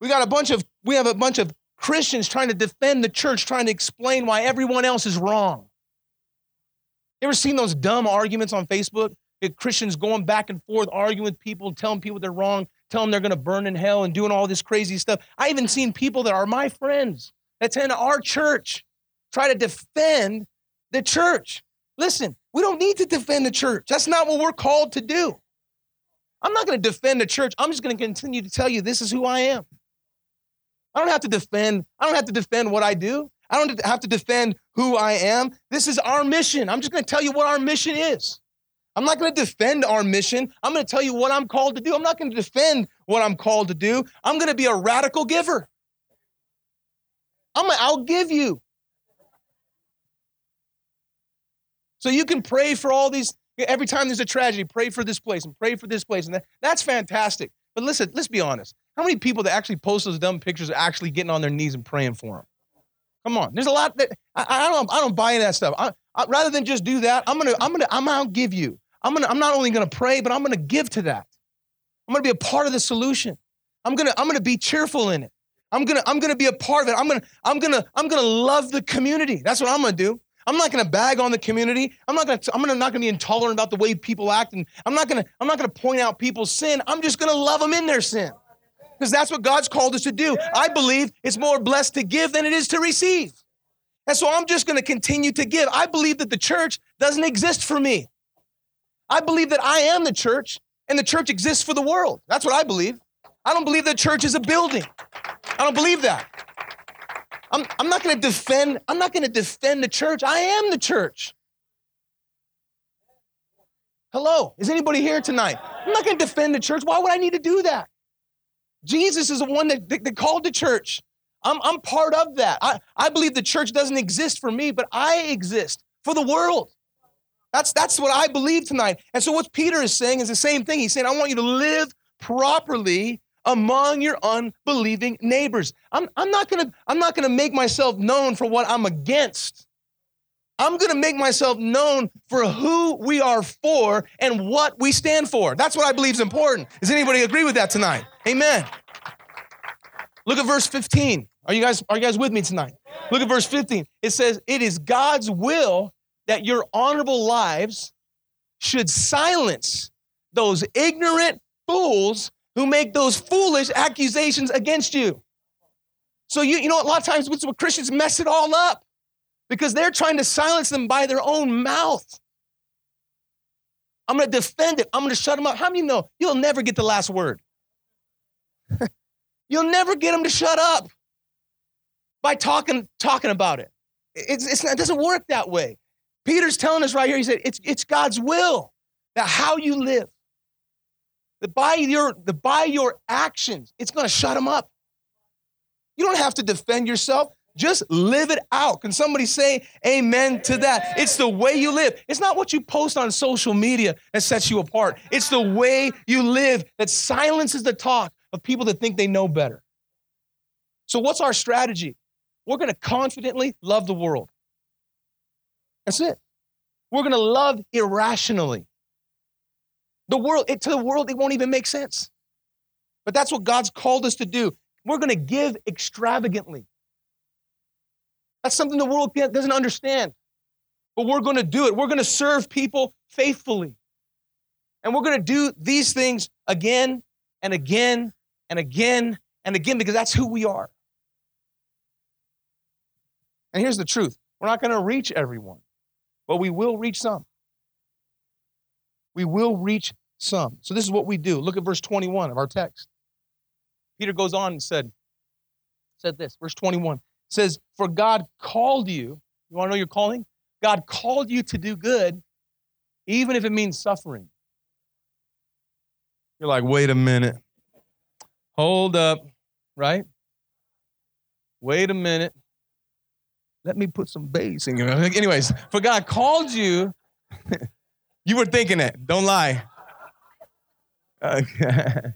We got a bunch of, we have a bunch of Christians trying to defend the church, trying to explain why everyone else is wrong. You ever seen those dumb arguments on Facebook? Christians going back and forth, arguing with people, telling people they're wrong, telling them they're gonna burn in hell and doing all this crazy stuff. I even seen people that are my friends, attend our church, try to defend the church. Listen, we don't need to defend the church. That's not what we're called to do. I'm not going to defend the church. I'm just going to continue to tell you this is who I am. I don't have to defend, I don't have to defend what I do. I don't have to defend who I am. This is our mission. I'm just going to tell you what our mission is. I'm not going to defend our mission. I'm going to tell you what I'm called to do. I'm not going to defend what I'm called to do. I'm going to be a radical giver. I'm going to give you. So you can pray for all these, every time there's a tragedy, pray for this place and pray for this place. And that, that's fantastic. But listen, let's be honest. How many people that actually post those dumb pictures are actually getting on their knees and praying for them? Come on. There's a lot that I, I don't I don't buy into that stuff. I, I, rather than just do that, I'm gonna I'm gonna I'm gonna give you. I'm gonna I'm not only gonna pray, but I'm gonna give to that. I'm gonna be a part of the solution. I'm gonna I'm gonna be cheerful in it. I'm gonna I'm gonna be a part of it. I'm gonna I'm gonna I'm gonna love the community. That's what I'm gonna do. I'm not going to bag on the community. I'm not going to, I'm not going to be intolerant about the way people act. And I'm not going to, I'm not going to point out people's sin. I'm just going to love them in their sin. Because that's what God's called us to do. I believe it's more blessed to give than it is to receive. And so I'm just going to continue to give. I believe that the church doesn't exist for me. I believe that I am the church and the church exists for the world. That's what I believe. I don't believe the church is a building. I don't believe that. I'm, I'm not going to defend, I'm not going to defend the church. I am the church. Hello, is anybody here tonight? I'm not going to defend the church. Why would I need to do that? Jesus is the one that, that, that called the church. I'm, I'm part of that. I, I believe the church doesn't exist for me, but I exist for the world. That's, that's what I believe tonight. And so, what Peter is saying is the same thing. He's saying, I want you to live properly among your unbelieving neighbors. I'm, I'm not gonna, I'm not gonna make myself known for what I'm against. I'm gonna make myself known for who we are for and what we stand for. That's what I believe is important. Does anybody agree with that tonight? Amen. Look at verse 15. Are you guys, are you guys with me tonight? Look at verse 15. It says, It is God's will that your honorable lives should silence those ignorant fools who make those foolish accusations against you. So you, you know, a lot of times what Christians mess it all up because they're trying to silence them by their own mouth. I'm going to defend it. I'm going to shut them up. How many know you'll never get the last word? you'll never get them to shut up by talking talking about it. It's, it's, it doesn't work that way. Peter's telling us right here. He said it's it's God's will that how you live, that by your, the, by your actions, it's going to shut them up. You don't have to defend yourself. Just live it out. Can somebody say amen to that? It's the way you live. It's not what you post on social media that sets you apart. It's the way you live that silences the talk of people that think they know better. So, what's our strategy? We're going to confidently love the world. That's it. We're going to love irrationally. The world, it, to the world, it won't even make sense. But that's what God's called us to do. We're going to give extravagantly. That's something the world doesn't understand. But we're going to do it. We're going to serve people faithfully. And we're going to do these things again and again and again and again because that's who we are. And here's the truth we're not going to reach everyone, but we will reach some we will reach some. So this is what we do. Look at verse 21 of our text. Peter goes on and said, said this, verse 21 says, For God called you, you want to know your calling? God called you to do good, even if it means suffering. You're like, wait a minute. Hold up, right? Wait a minute. Let me put some bass in you. Anyways, for God called you You were thinking it. Don't lie.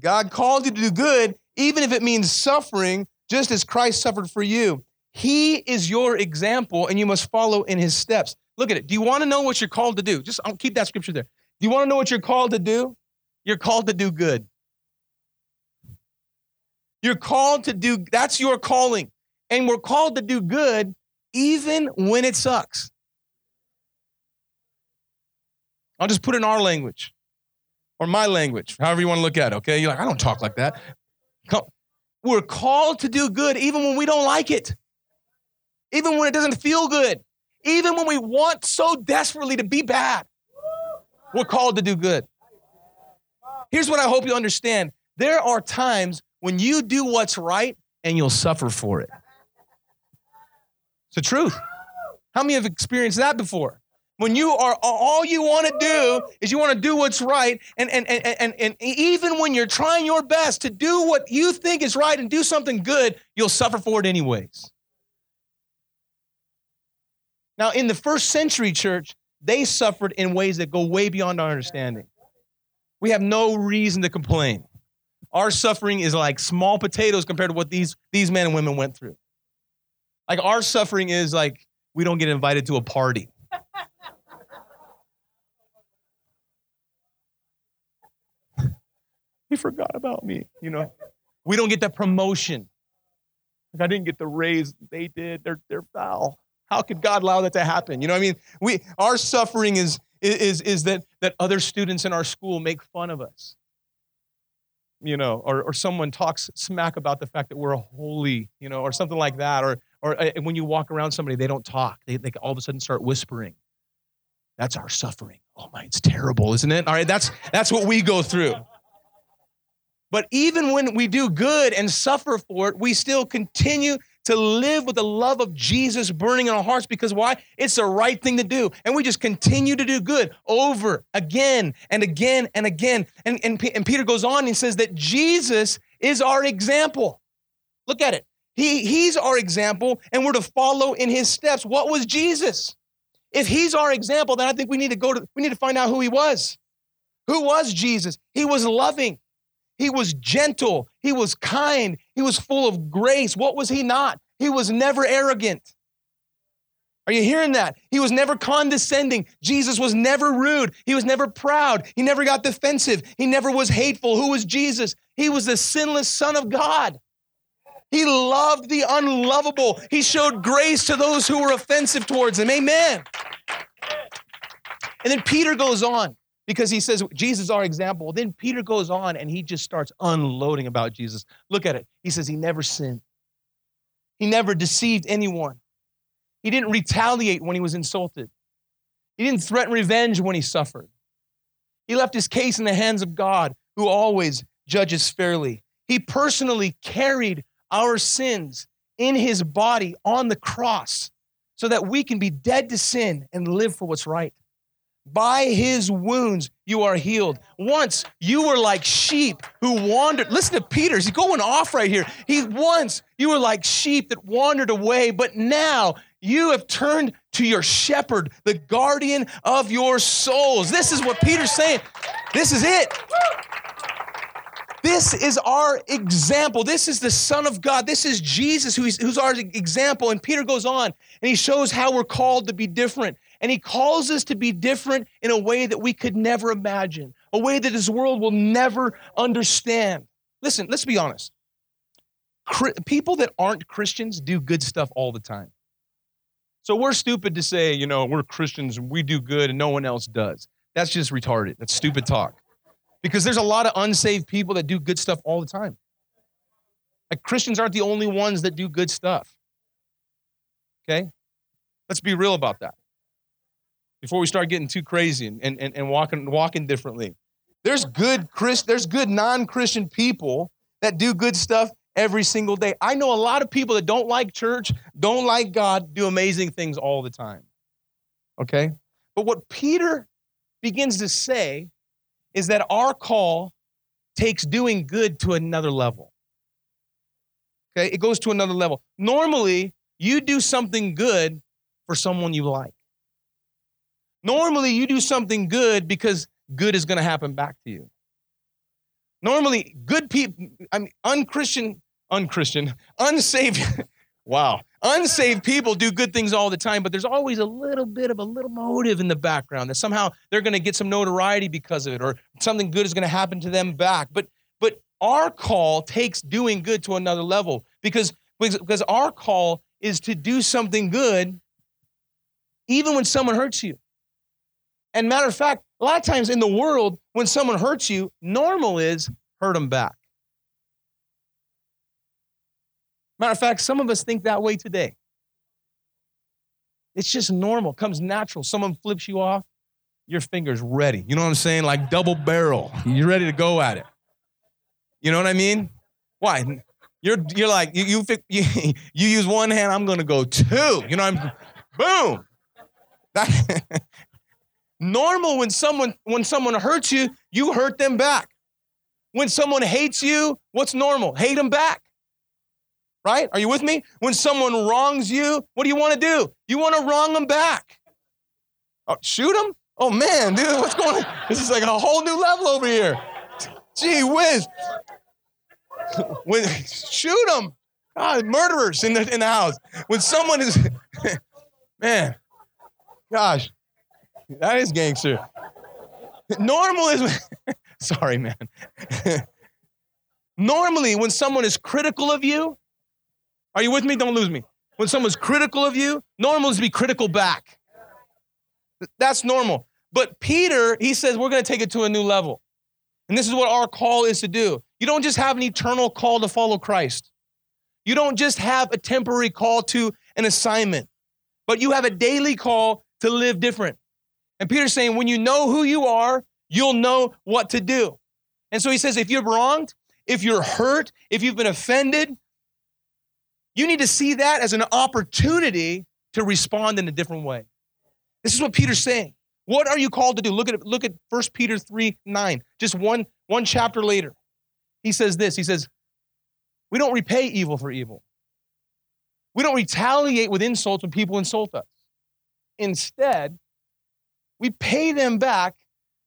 God called you to do good, even if it means suffering, just as Christ suffered for you. He is your example, and you must follow in his steps. Look at it. Do you want to know what you're called to do? Just I'll keep that scripture there. Do you want to know what you're called to do? You're called to do good. You're called to do, that's your calling. And we're called to do good even when it sucks. I'll just put in our language or my language, however you want to look at it, okay? You're like, I don't talk like that. Come. We're called to do good even when we don't like it, even when it doesn't feel good, even when we want so desperately to be bad. We're called to do good. Here's what I hope you understand there are times when you do what's right and you'll suffer for it. It's the truth. How many have experienced that before? When you are all you want to do is you want to do what's right, and, and, and, and, and even when you're trying your best to do what you think is right and do something good, you'll suffer for it anyways. Now, in the first century church, they suffered in ways that go way beyond our understanding. We have no reason to complain. Our suffering is like small potatoes compared to what these, these men and women went through. Like our suffering is like we don't get invited to a party. He forgot about me, you know. We don't get that promotion. Like I didn't get the raise they did. They're they're foul. How could God allow that to happen? You know I mean? We our suffering is is is that that other students in our school make fun of us. You know, or or someone talks smack about the fact that we're holy, you know, or something like that. Or or uh, when you walk around somebody, they don't talk. They they all of a sudden start whispering. That's our suffering. Oh my, it's terrible, isn't it? All right, that's that's what we go through. But even when we do good and suffer for it, we still continue to live with the love of Jesus burning in our hearts because why? It's the right thing to do. And we just continue to do good over again and again and again. And, and, and Peter goes on and says that Jesus is our example. Look at it. He, he's our example, and we're to follow in his steps. What was Jesus? If he's our example, then I think we need to go to, we need to find out who he was. Who was Jesus? He was loving. He was gentle. He was kind. He was full of grace. What was he not? He was never arrogant. Are you hearing that? He was never condescending. Jesus was never rude. He was never proud. He never got defensive. He never was hateful. Who was Jesus? He was the sinless Son of God. He loved the unlovable. He showed grace to those who were offensive towards him. Amen. And then Peter goes on because he says Jesus is our example. Then Peter goes on and he just starts unloading about Jesus. Look at it. He says he never sinned. He never deceived anyone. He didn't retaliate when he was insulted. He didn't threaten revenge when he suffered. He left his case in the hands of God, who always judges fairly. He personally carried our sins in his body on the cross so that we can be dead to sin and live for what's right. By his wounds, you are healed. Once you were like sheep who wandered. Listen to Peter, he's going off right here. He once you were like sheep that wandered away, but now you have turned to your shepherd, the guardian of your souls. This is what Peter's saying. This is it. This is our example. This is the Son of God. This is Jesus who's, who's our example. And Peter goes on and he shows how we're called to be different. And he calls us to be different in a way that we could never imagine, a way that this world will never understand. Listen, let's be honest. People that aren't Christians do good stuff all the time. So we're stupid to say, you know, we're Christians and we do good and no one else does. That's just retarded. That's stupid talk. Because there's a lot of unsaved people that do good stuff all the time. Like Christians aren't the only ones that do good stuff. Okay? Let's be real about that before we start getting too crazy and, and, and walking, walking differently. There's good Christ, there's good non-Christian people that do good stuff every single day. I know a lot of people that don't like church, don't like God, do amazing things all the time. Okay? But what Peter begins to say is that our call takes doing good to another level. Okay? It goes to another level. Normally, you do something good for someone you like. Normally, you do something good because good is going to happen back to you. Normally, good people, I mean, unchristian, unchristian, unsaved, wow, Unsaved people do good things all the time, but there's always a little bit of a little motive in the background that somehow they're going to get some notoriety because of it, or something good is going to happen to them back. But but our call takes doing good to another level because because our call is to do something good even when someone hurts you. And matter of fact, a lot of times in the world, when someone hurts you, normal is hurt them back. Matter of fact, some of us think that way today. It's just normal, comes natural. Someone flips you off, your finger's ready. You know what I'm saying? Like double barrel. You're ready to go at it. You know what I mean? Why? You're you're like you you you, you use one hand. I'm gonna go two. You know I'm boom. That normal when someone when someone hurts you, you hurt them back. When someone hates you, what's normal? Hate them back right? Are you with me? When someone wrongs you, what do you want to do? You want to wrong them back. Oh, shoot them? Oh man, dude, what's going on? This is like a whole new level over here. Gee whiz. When shoot them. God, murderers in the in the house. When someone is man, gosh, that is gangster. Normal is sorry, man. Normally, when someone is critical of you, are you with me? Don't lose me. When someone's critical of you, normal is to be critical back. That's normal. But Peter, he says, we're going to take it to a new level. And this is what our call is to do. You don't just have an eternal call to follow Christ. You don't just have a temporary call to an assignment, but you have a daily call to live different. And Peter's saying, when you know who you are, you'll know what to do. And so he says, if you're wronged, if you're hurt, if you've been offended, you need to see that as an opportunity to respond in a different way. This is what Peter's saying. What are you called to do? Look at look at 1 Peter 3 9, just one, one chapter later. He says this He says, We don't repay evil for evil. We don't retaliate with insults when people insult us. Instead, we pay them back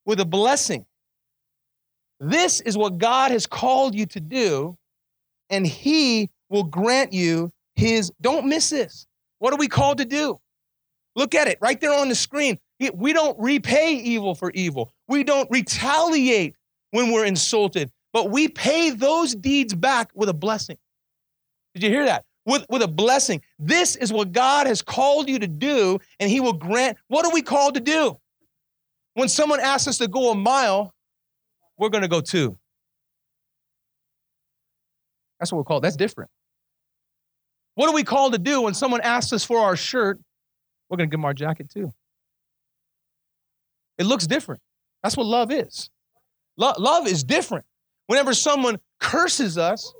with a blessing. This is what God has called you to do, and He will grant you his. Don't miss this. What are we called to do? Look at it right there on the screen. We don't repay evil for evil. We don't retaliate when we're insulted, but we pay those deeds back with a blessing. Did you hear that? With, with a blessing. This is what God has called you to do, and He will grant. What are we called to do? When someone asks us to go a mile, we're going to go two. That's what we're called. That's different. What are we called to do when someone asks us for our shirt? We're going to give them our jacket too. It looks different. That's what love is. Lo- love is different. Whenever someone curses us,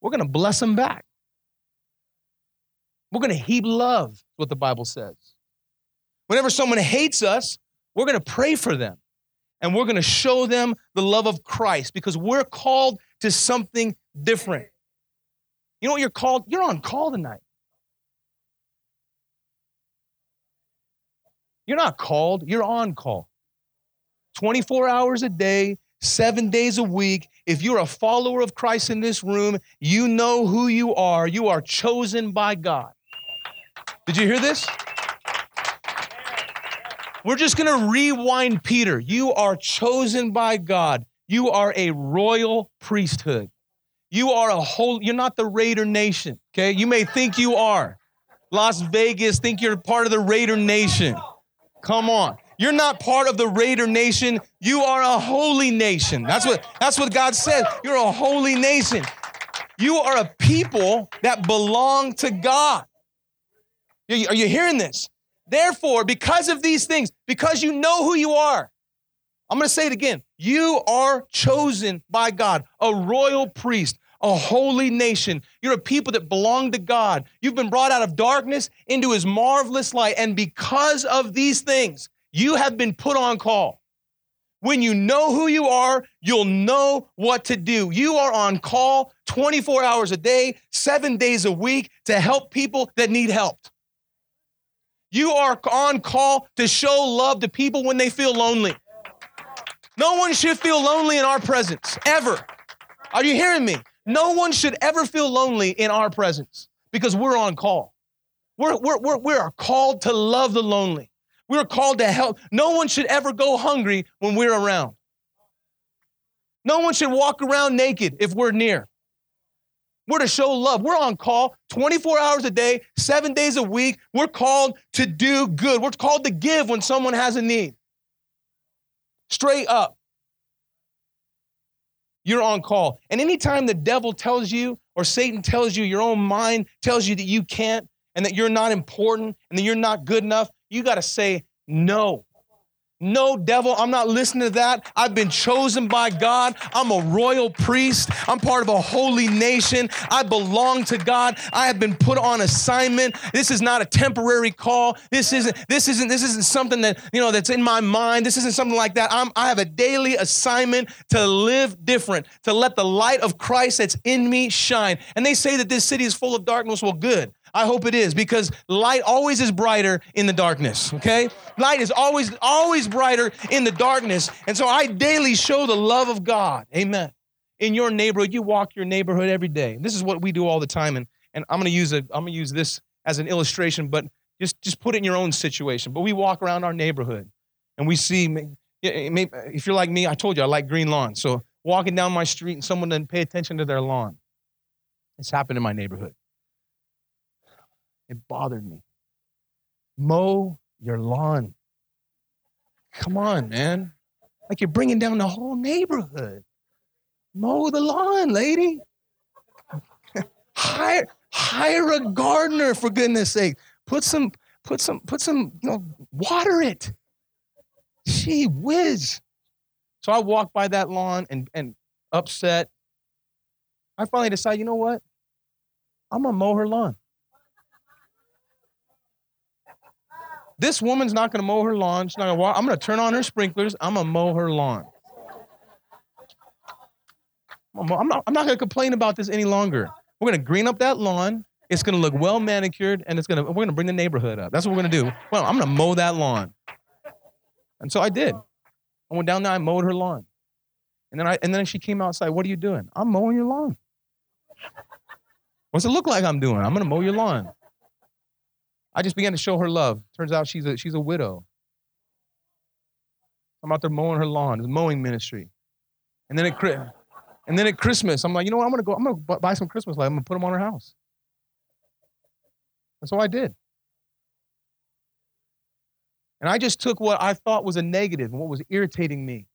we're going to bless them back. We're going to heap love, what the Bible says. Whenever someone hates us, we're going to pray for them and we're going to show them the love of Christ because we're called to something different. You know what you're called? You're on call tonight. You're not called, you're on call. 24 hours a day, seven days a week. If you're a follower of Christ in this room, you know who you are. You are chosen by God. Did you hear this? We're just going to rewind Peter. You are chosen by God. You are a royal priesthood. You are a whole, you're not the Raider Nation, okay? You may think you are. Las Vegas, think you're part of the Raider Nation. Come on. You're not part of the Raider Nation. You are a holy nation. That's what, that's what God says. You're a holy nation. You are a people that belong to God. Are you hearing this? Therefore, because of these things, because you know who you are, I'm going to say it again. You are chosen by God, a royal priest, a holy nation. You're a people that belong to God. You've been brought out of darkness into his marvelous light. And because of these things, you have been put on call. When you know who you are, you'll know what to do. You are on call 24 hours a day, seven days a week to help people that need help. You are on call to show love to people when they feel lonely. No one should feel lonely in our presence, ever. Are you hearing me? No one should ever feel lonely in our presence because we're on call. We're, we're, we're, we are called to love the lonely. We are called to help. No one should ever go hungry when we're around. No one should walk around naked if we're near. We're to show love. We're on call 24 hours a day, seven days a week. We're called to do good. We're called to give when someone has a need. Straight up. You're on call. And anytime the devil tells you or Satan tells you, your own mind tells you that you can't and that you're not important and that you're not good enough, you got to say no. No, devil, I'm not listening to that. I've been chosen by God. I'm a royal priest. I'm part of a holy nation. I belong to God. I have been put on assignment. This is not a temporary call. This isn't, this isn't, this isn't something that, you know, that's in my mind. This isn't something like that. I'm, I have a daily assignment to live different, to let the light of Christ that's in me shine. And they say that this city is full of darkness. Well, good. I hope it is because light always is brighter in the darkness, okay? Light is always, always brighter in the darkness. And so I daily show the love of God. Amen. In your neighborhood, you walk your neighborhood every day. This is what we do all the time. And, and I'm gonna use a I'm gonna use this as an illustration, but just, just put it in your own situation. But we walk around our neighborhood and we see eh, if you're like me, I told you I like green lawns. So walking down my street and someone doesn't pay attention to their lawn. It's happened in my neighborhood. It bothered me. Mow your lawn. Come on, man. Like you're bringing down the whole neighborhood. Mow the lawn, lady. hire, hire a gardener for goodness sake. Put some, put some, put some, you know, water it. Gee whiz. So I walked by that lawn and, and upset. I finally decided, you know what? I'm gonna mow her lawn. This woman's not going to mow her lawn. She's not going to walk. I'm going to turn on her sprinklers. I'm going to mow her lawn. I'm not, I'm not going to complain about this any longer. We're going to green up that lawn. It's going to look well manicured, and it's going to we're going to bring the neighborhood up. That's what we're going to do. Well, I'm going to mow that lawn. And so I did. I went down there. I mowed her lawn. And then I and then she came outside. What are you doing? I'm mowing your lawn. What's it look like I'm doing? I'm going to mow your lawn. I just began to show her love. Turns out she's a, she's a widow. I'm out there mowing her lawn. It's mowing ministry. And then at, and then at Christmas, I'm like, you know what? I'm going to go, I'm going to buy some Christmas lights. I'm going to put them on her house. And so I did. And I just took what I thought was a negative and what was irritating me.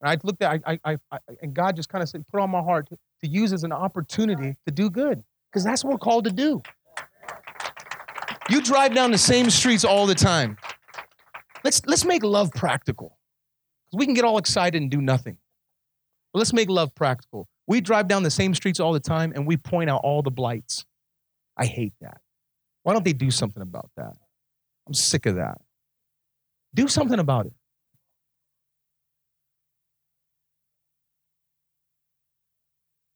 And I looked at, I, I, I and God just kind of said, put on my heart to, to use as an opportunity to do good. Because that's what we're called to do. You drive down the same streets all the time. Let's, let's make love practical. We can get all excited and do nothing. But let's make love practical. We drive down the same streets all the time and we point out all the blights. I hate that. Why don't they do something about that? I'm sick of that. Do something about it.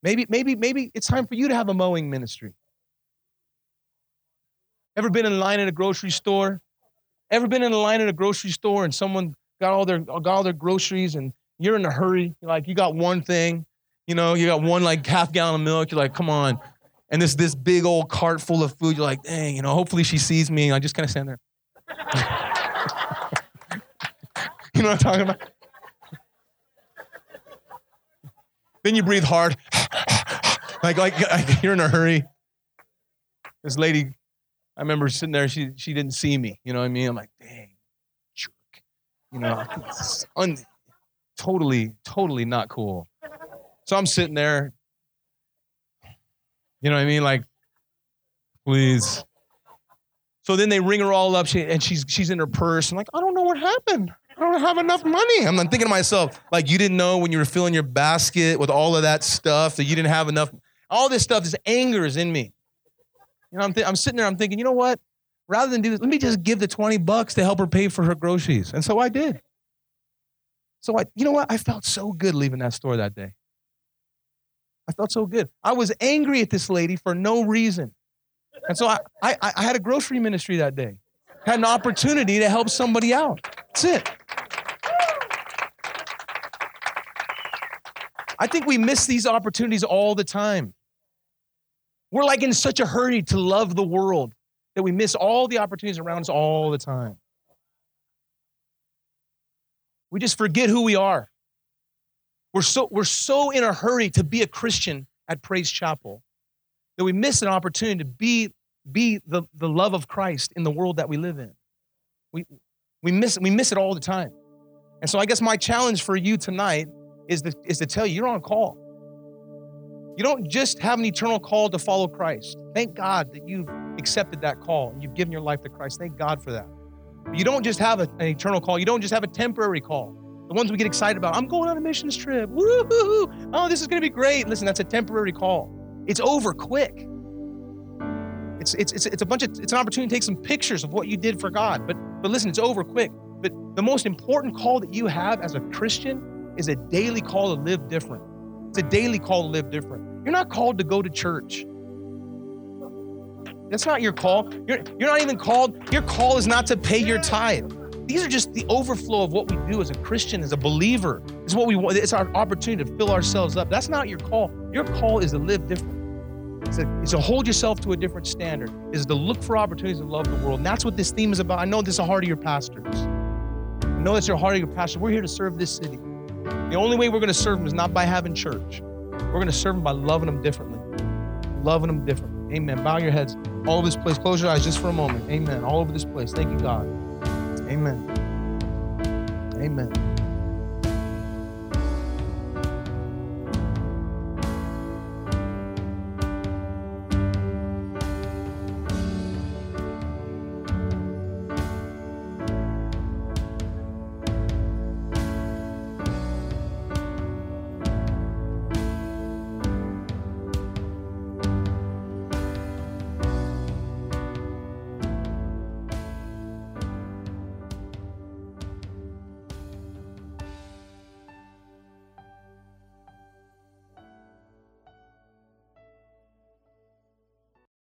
Maybe, maybe, maybe it's time for you to have a mowing ministry. Ever been in line at a grocery store? Ever been in a line at a grocery store and someone got all their got all their groceries and you're in a hurry? Like you got one thing, you know, you got one like half gallon of milk. You're like, come on, and this this big old cart full of food. You're like, dang, you know, hopefully she sees me. And I just kind of stand there. you know what I'm talking about? then you breathe hard, like, like like you're in a hurry. This lady I remember sitting there, she she didn't see me. You know what I mean? I'm like, dang, jerk. You know, un, totally, totally not cool. So I'm sitting there. You know what I mean? Like, please. So then they ring her all up, she, and she's she's in her purse. I'm like, I don't know what happened. I don't have enough money. I'm thinking to myself, like, you didn't know when you were filling your basket with all of that stuff that you didn't have enough. All this stuff, this anger is in me. You know, I'm, th- I'm sitting there, I'm thinking, you know what? Rather than do this, let me just give the 20 bucks to help her pay for her groceries. And so I did. So I, you know what? I felt so good leaving that store that day. I felt so good. I was angry at this lady for no reason. And so I, I, I had a grocery ministry that day. Had an opportunity to help somebody out. That's it. I think we miss these opportunities all the time. We're like in such a hurry to love the world that we miss all the opportunities around us all the time. We just forget who we are. We're so, we're so in a hurry to be a Christian at Praise Chapel that we miss an opportunity to be, be the, the love of Christ in the world that we live in. We, we, miss, we miss it all the time. And so I guess my challenge for you tonight is to, is to tell you you're on call. You don't just have an eternal call to follow Christ. Thank God that you've accepted that call and you've given your life to Christ. Thank God for that. But you don't just have a, an eternal call, you don't just have a temporary call. The ones we get excited about. I'm going on a missions trip. Woo-hoo-hoo. Oh, this is going to be great. Listen, that's a temporary call. It's over quick. It's, it's, it's, it's a bunch of, it's an opportunity to take some pictures of what you did for God. But, but listen, it's over quick. But the most important call that you have as a Christian is a daily call to live different. It's a daily call to live different. You're not called to go to church. That's not your call. You're, you're not even called, your call is not to pay your tithe. These are just the overflow of what we do as a Christian, as a believer. It's what we want. It's our opportunity to fill ourselves up. That's not your call. Your call is to live different. It's to, it's to hold yourself to a different standard. Is to look for opportunities to love the world. And that's what this theme is about. I know this is the heart of your pastors. I know it's your heart of your pastor. We're here to serve this city. The only way we're going to serve them is not by having church. We're going to serve them by loving them differently. Loving them differently. Amen. Bow your heads all over this place. Close your eyes just for a moment. Amen. All over this place. Thank you, God. Amen. Amen.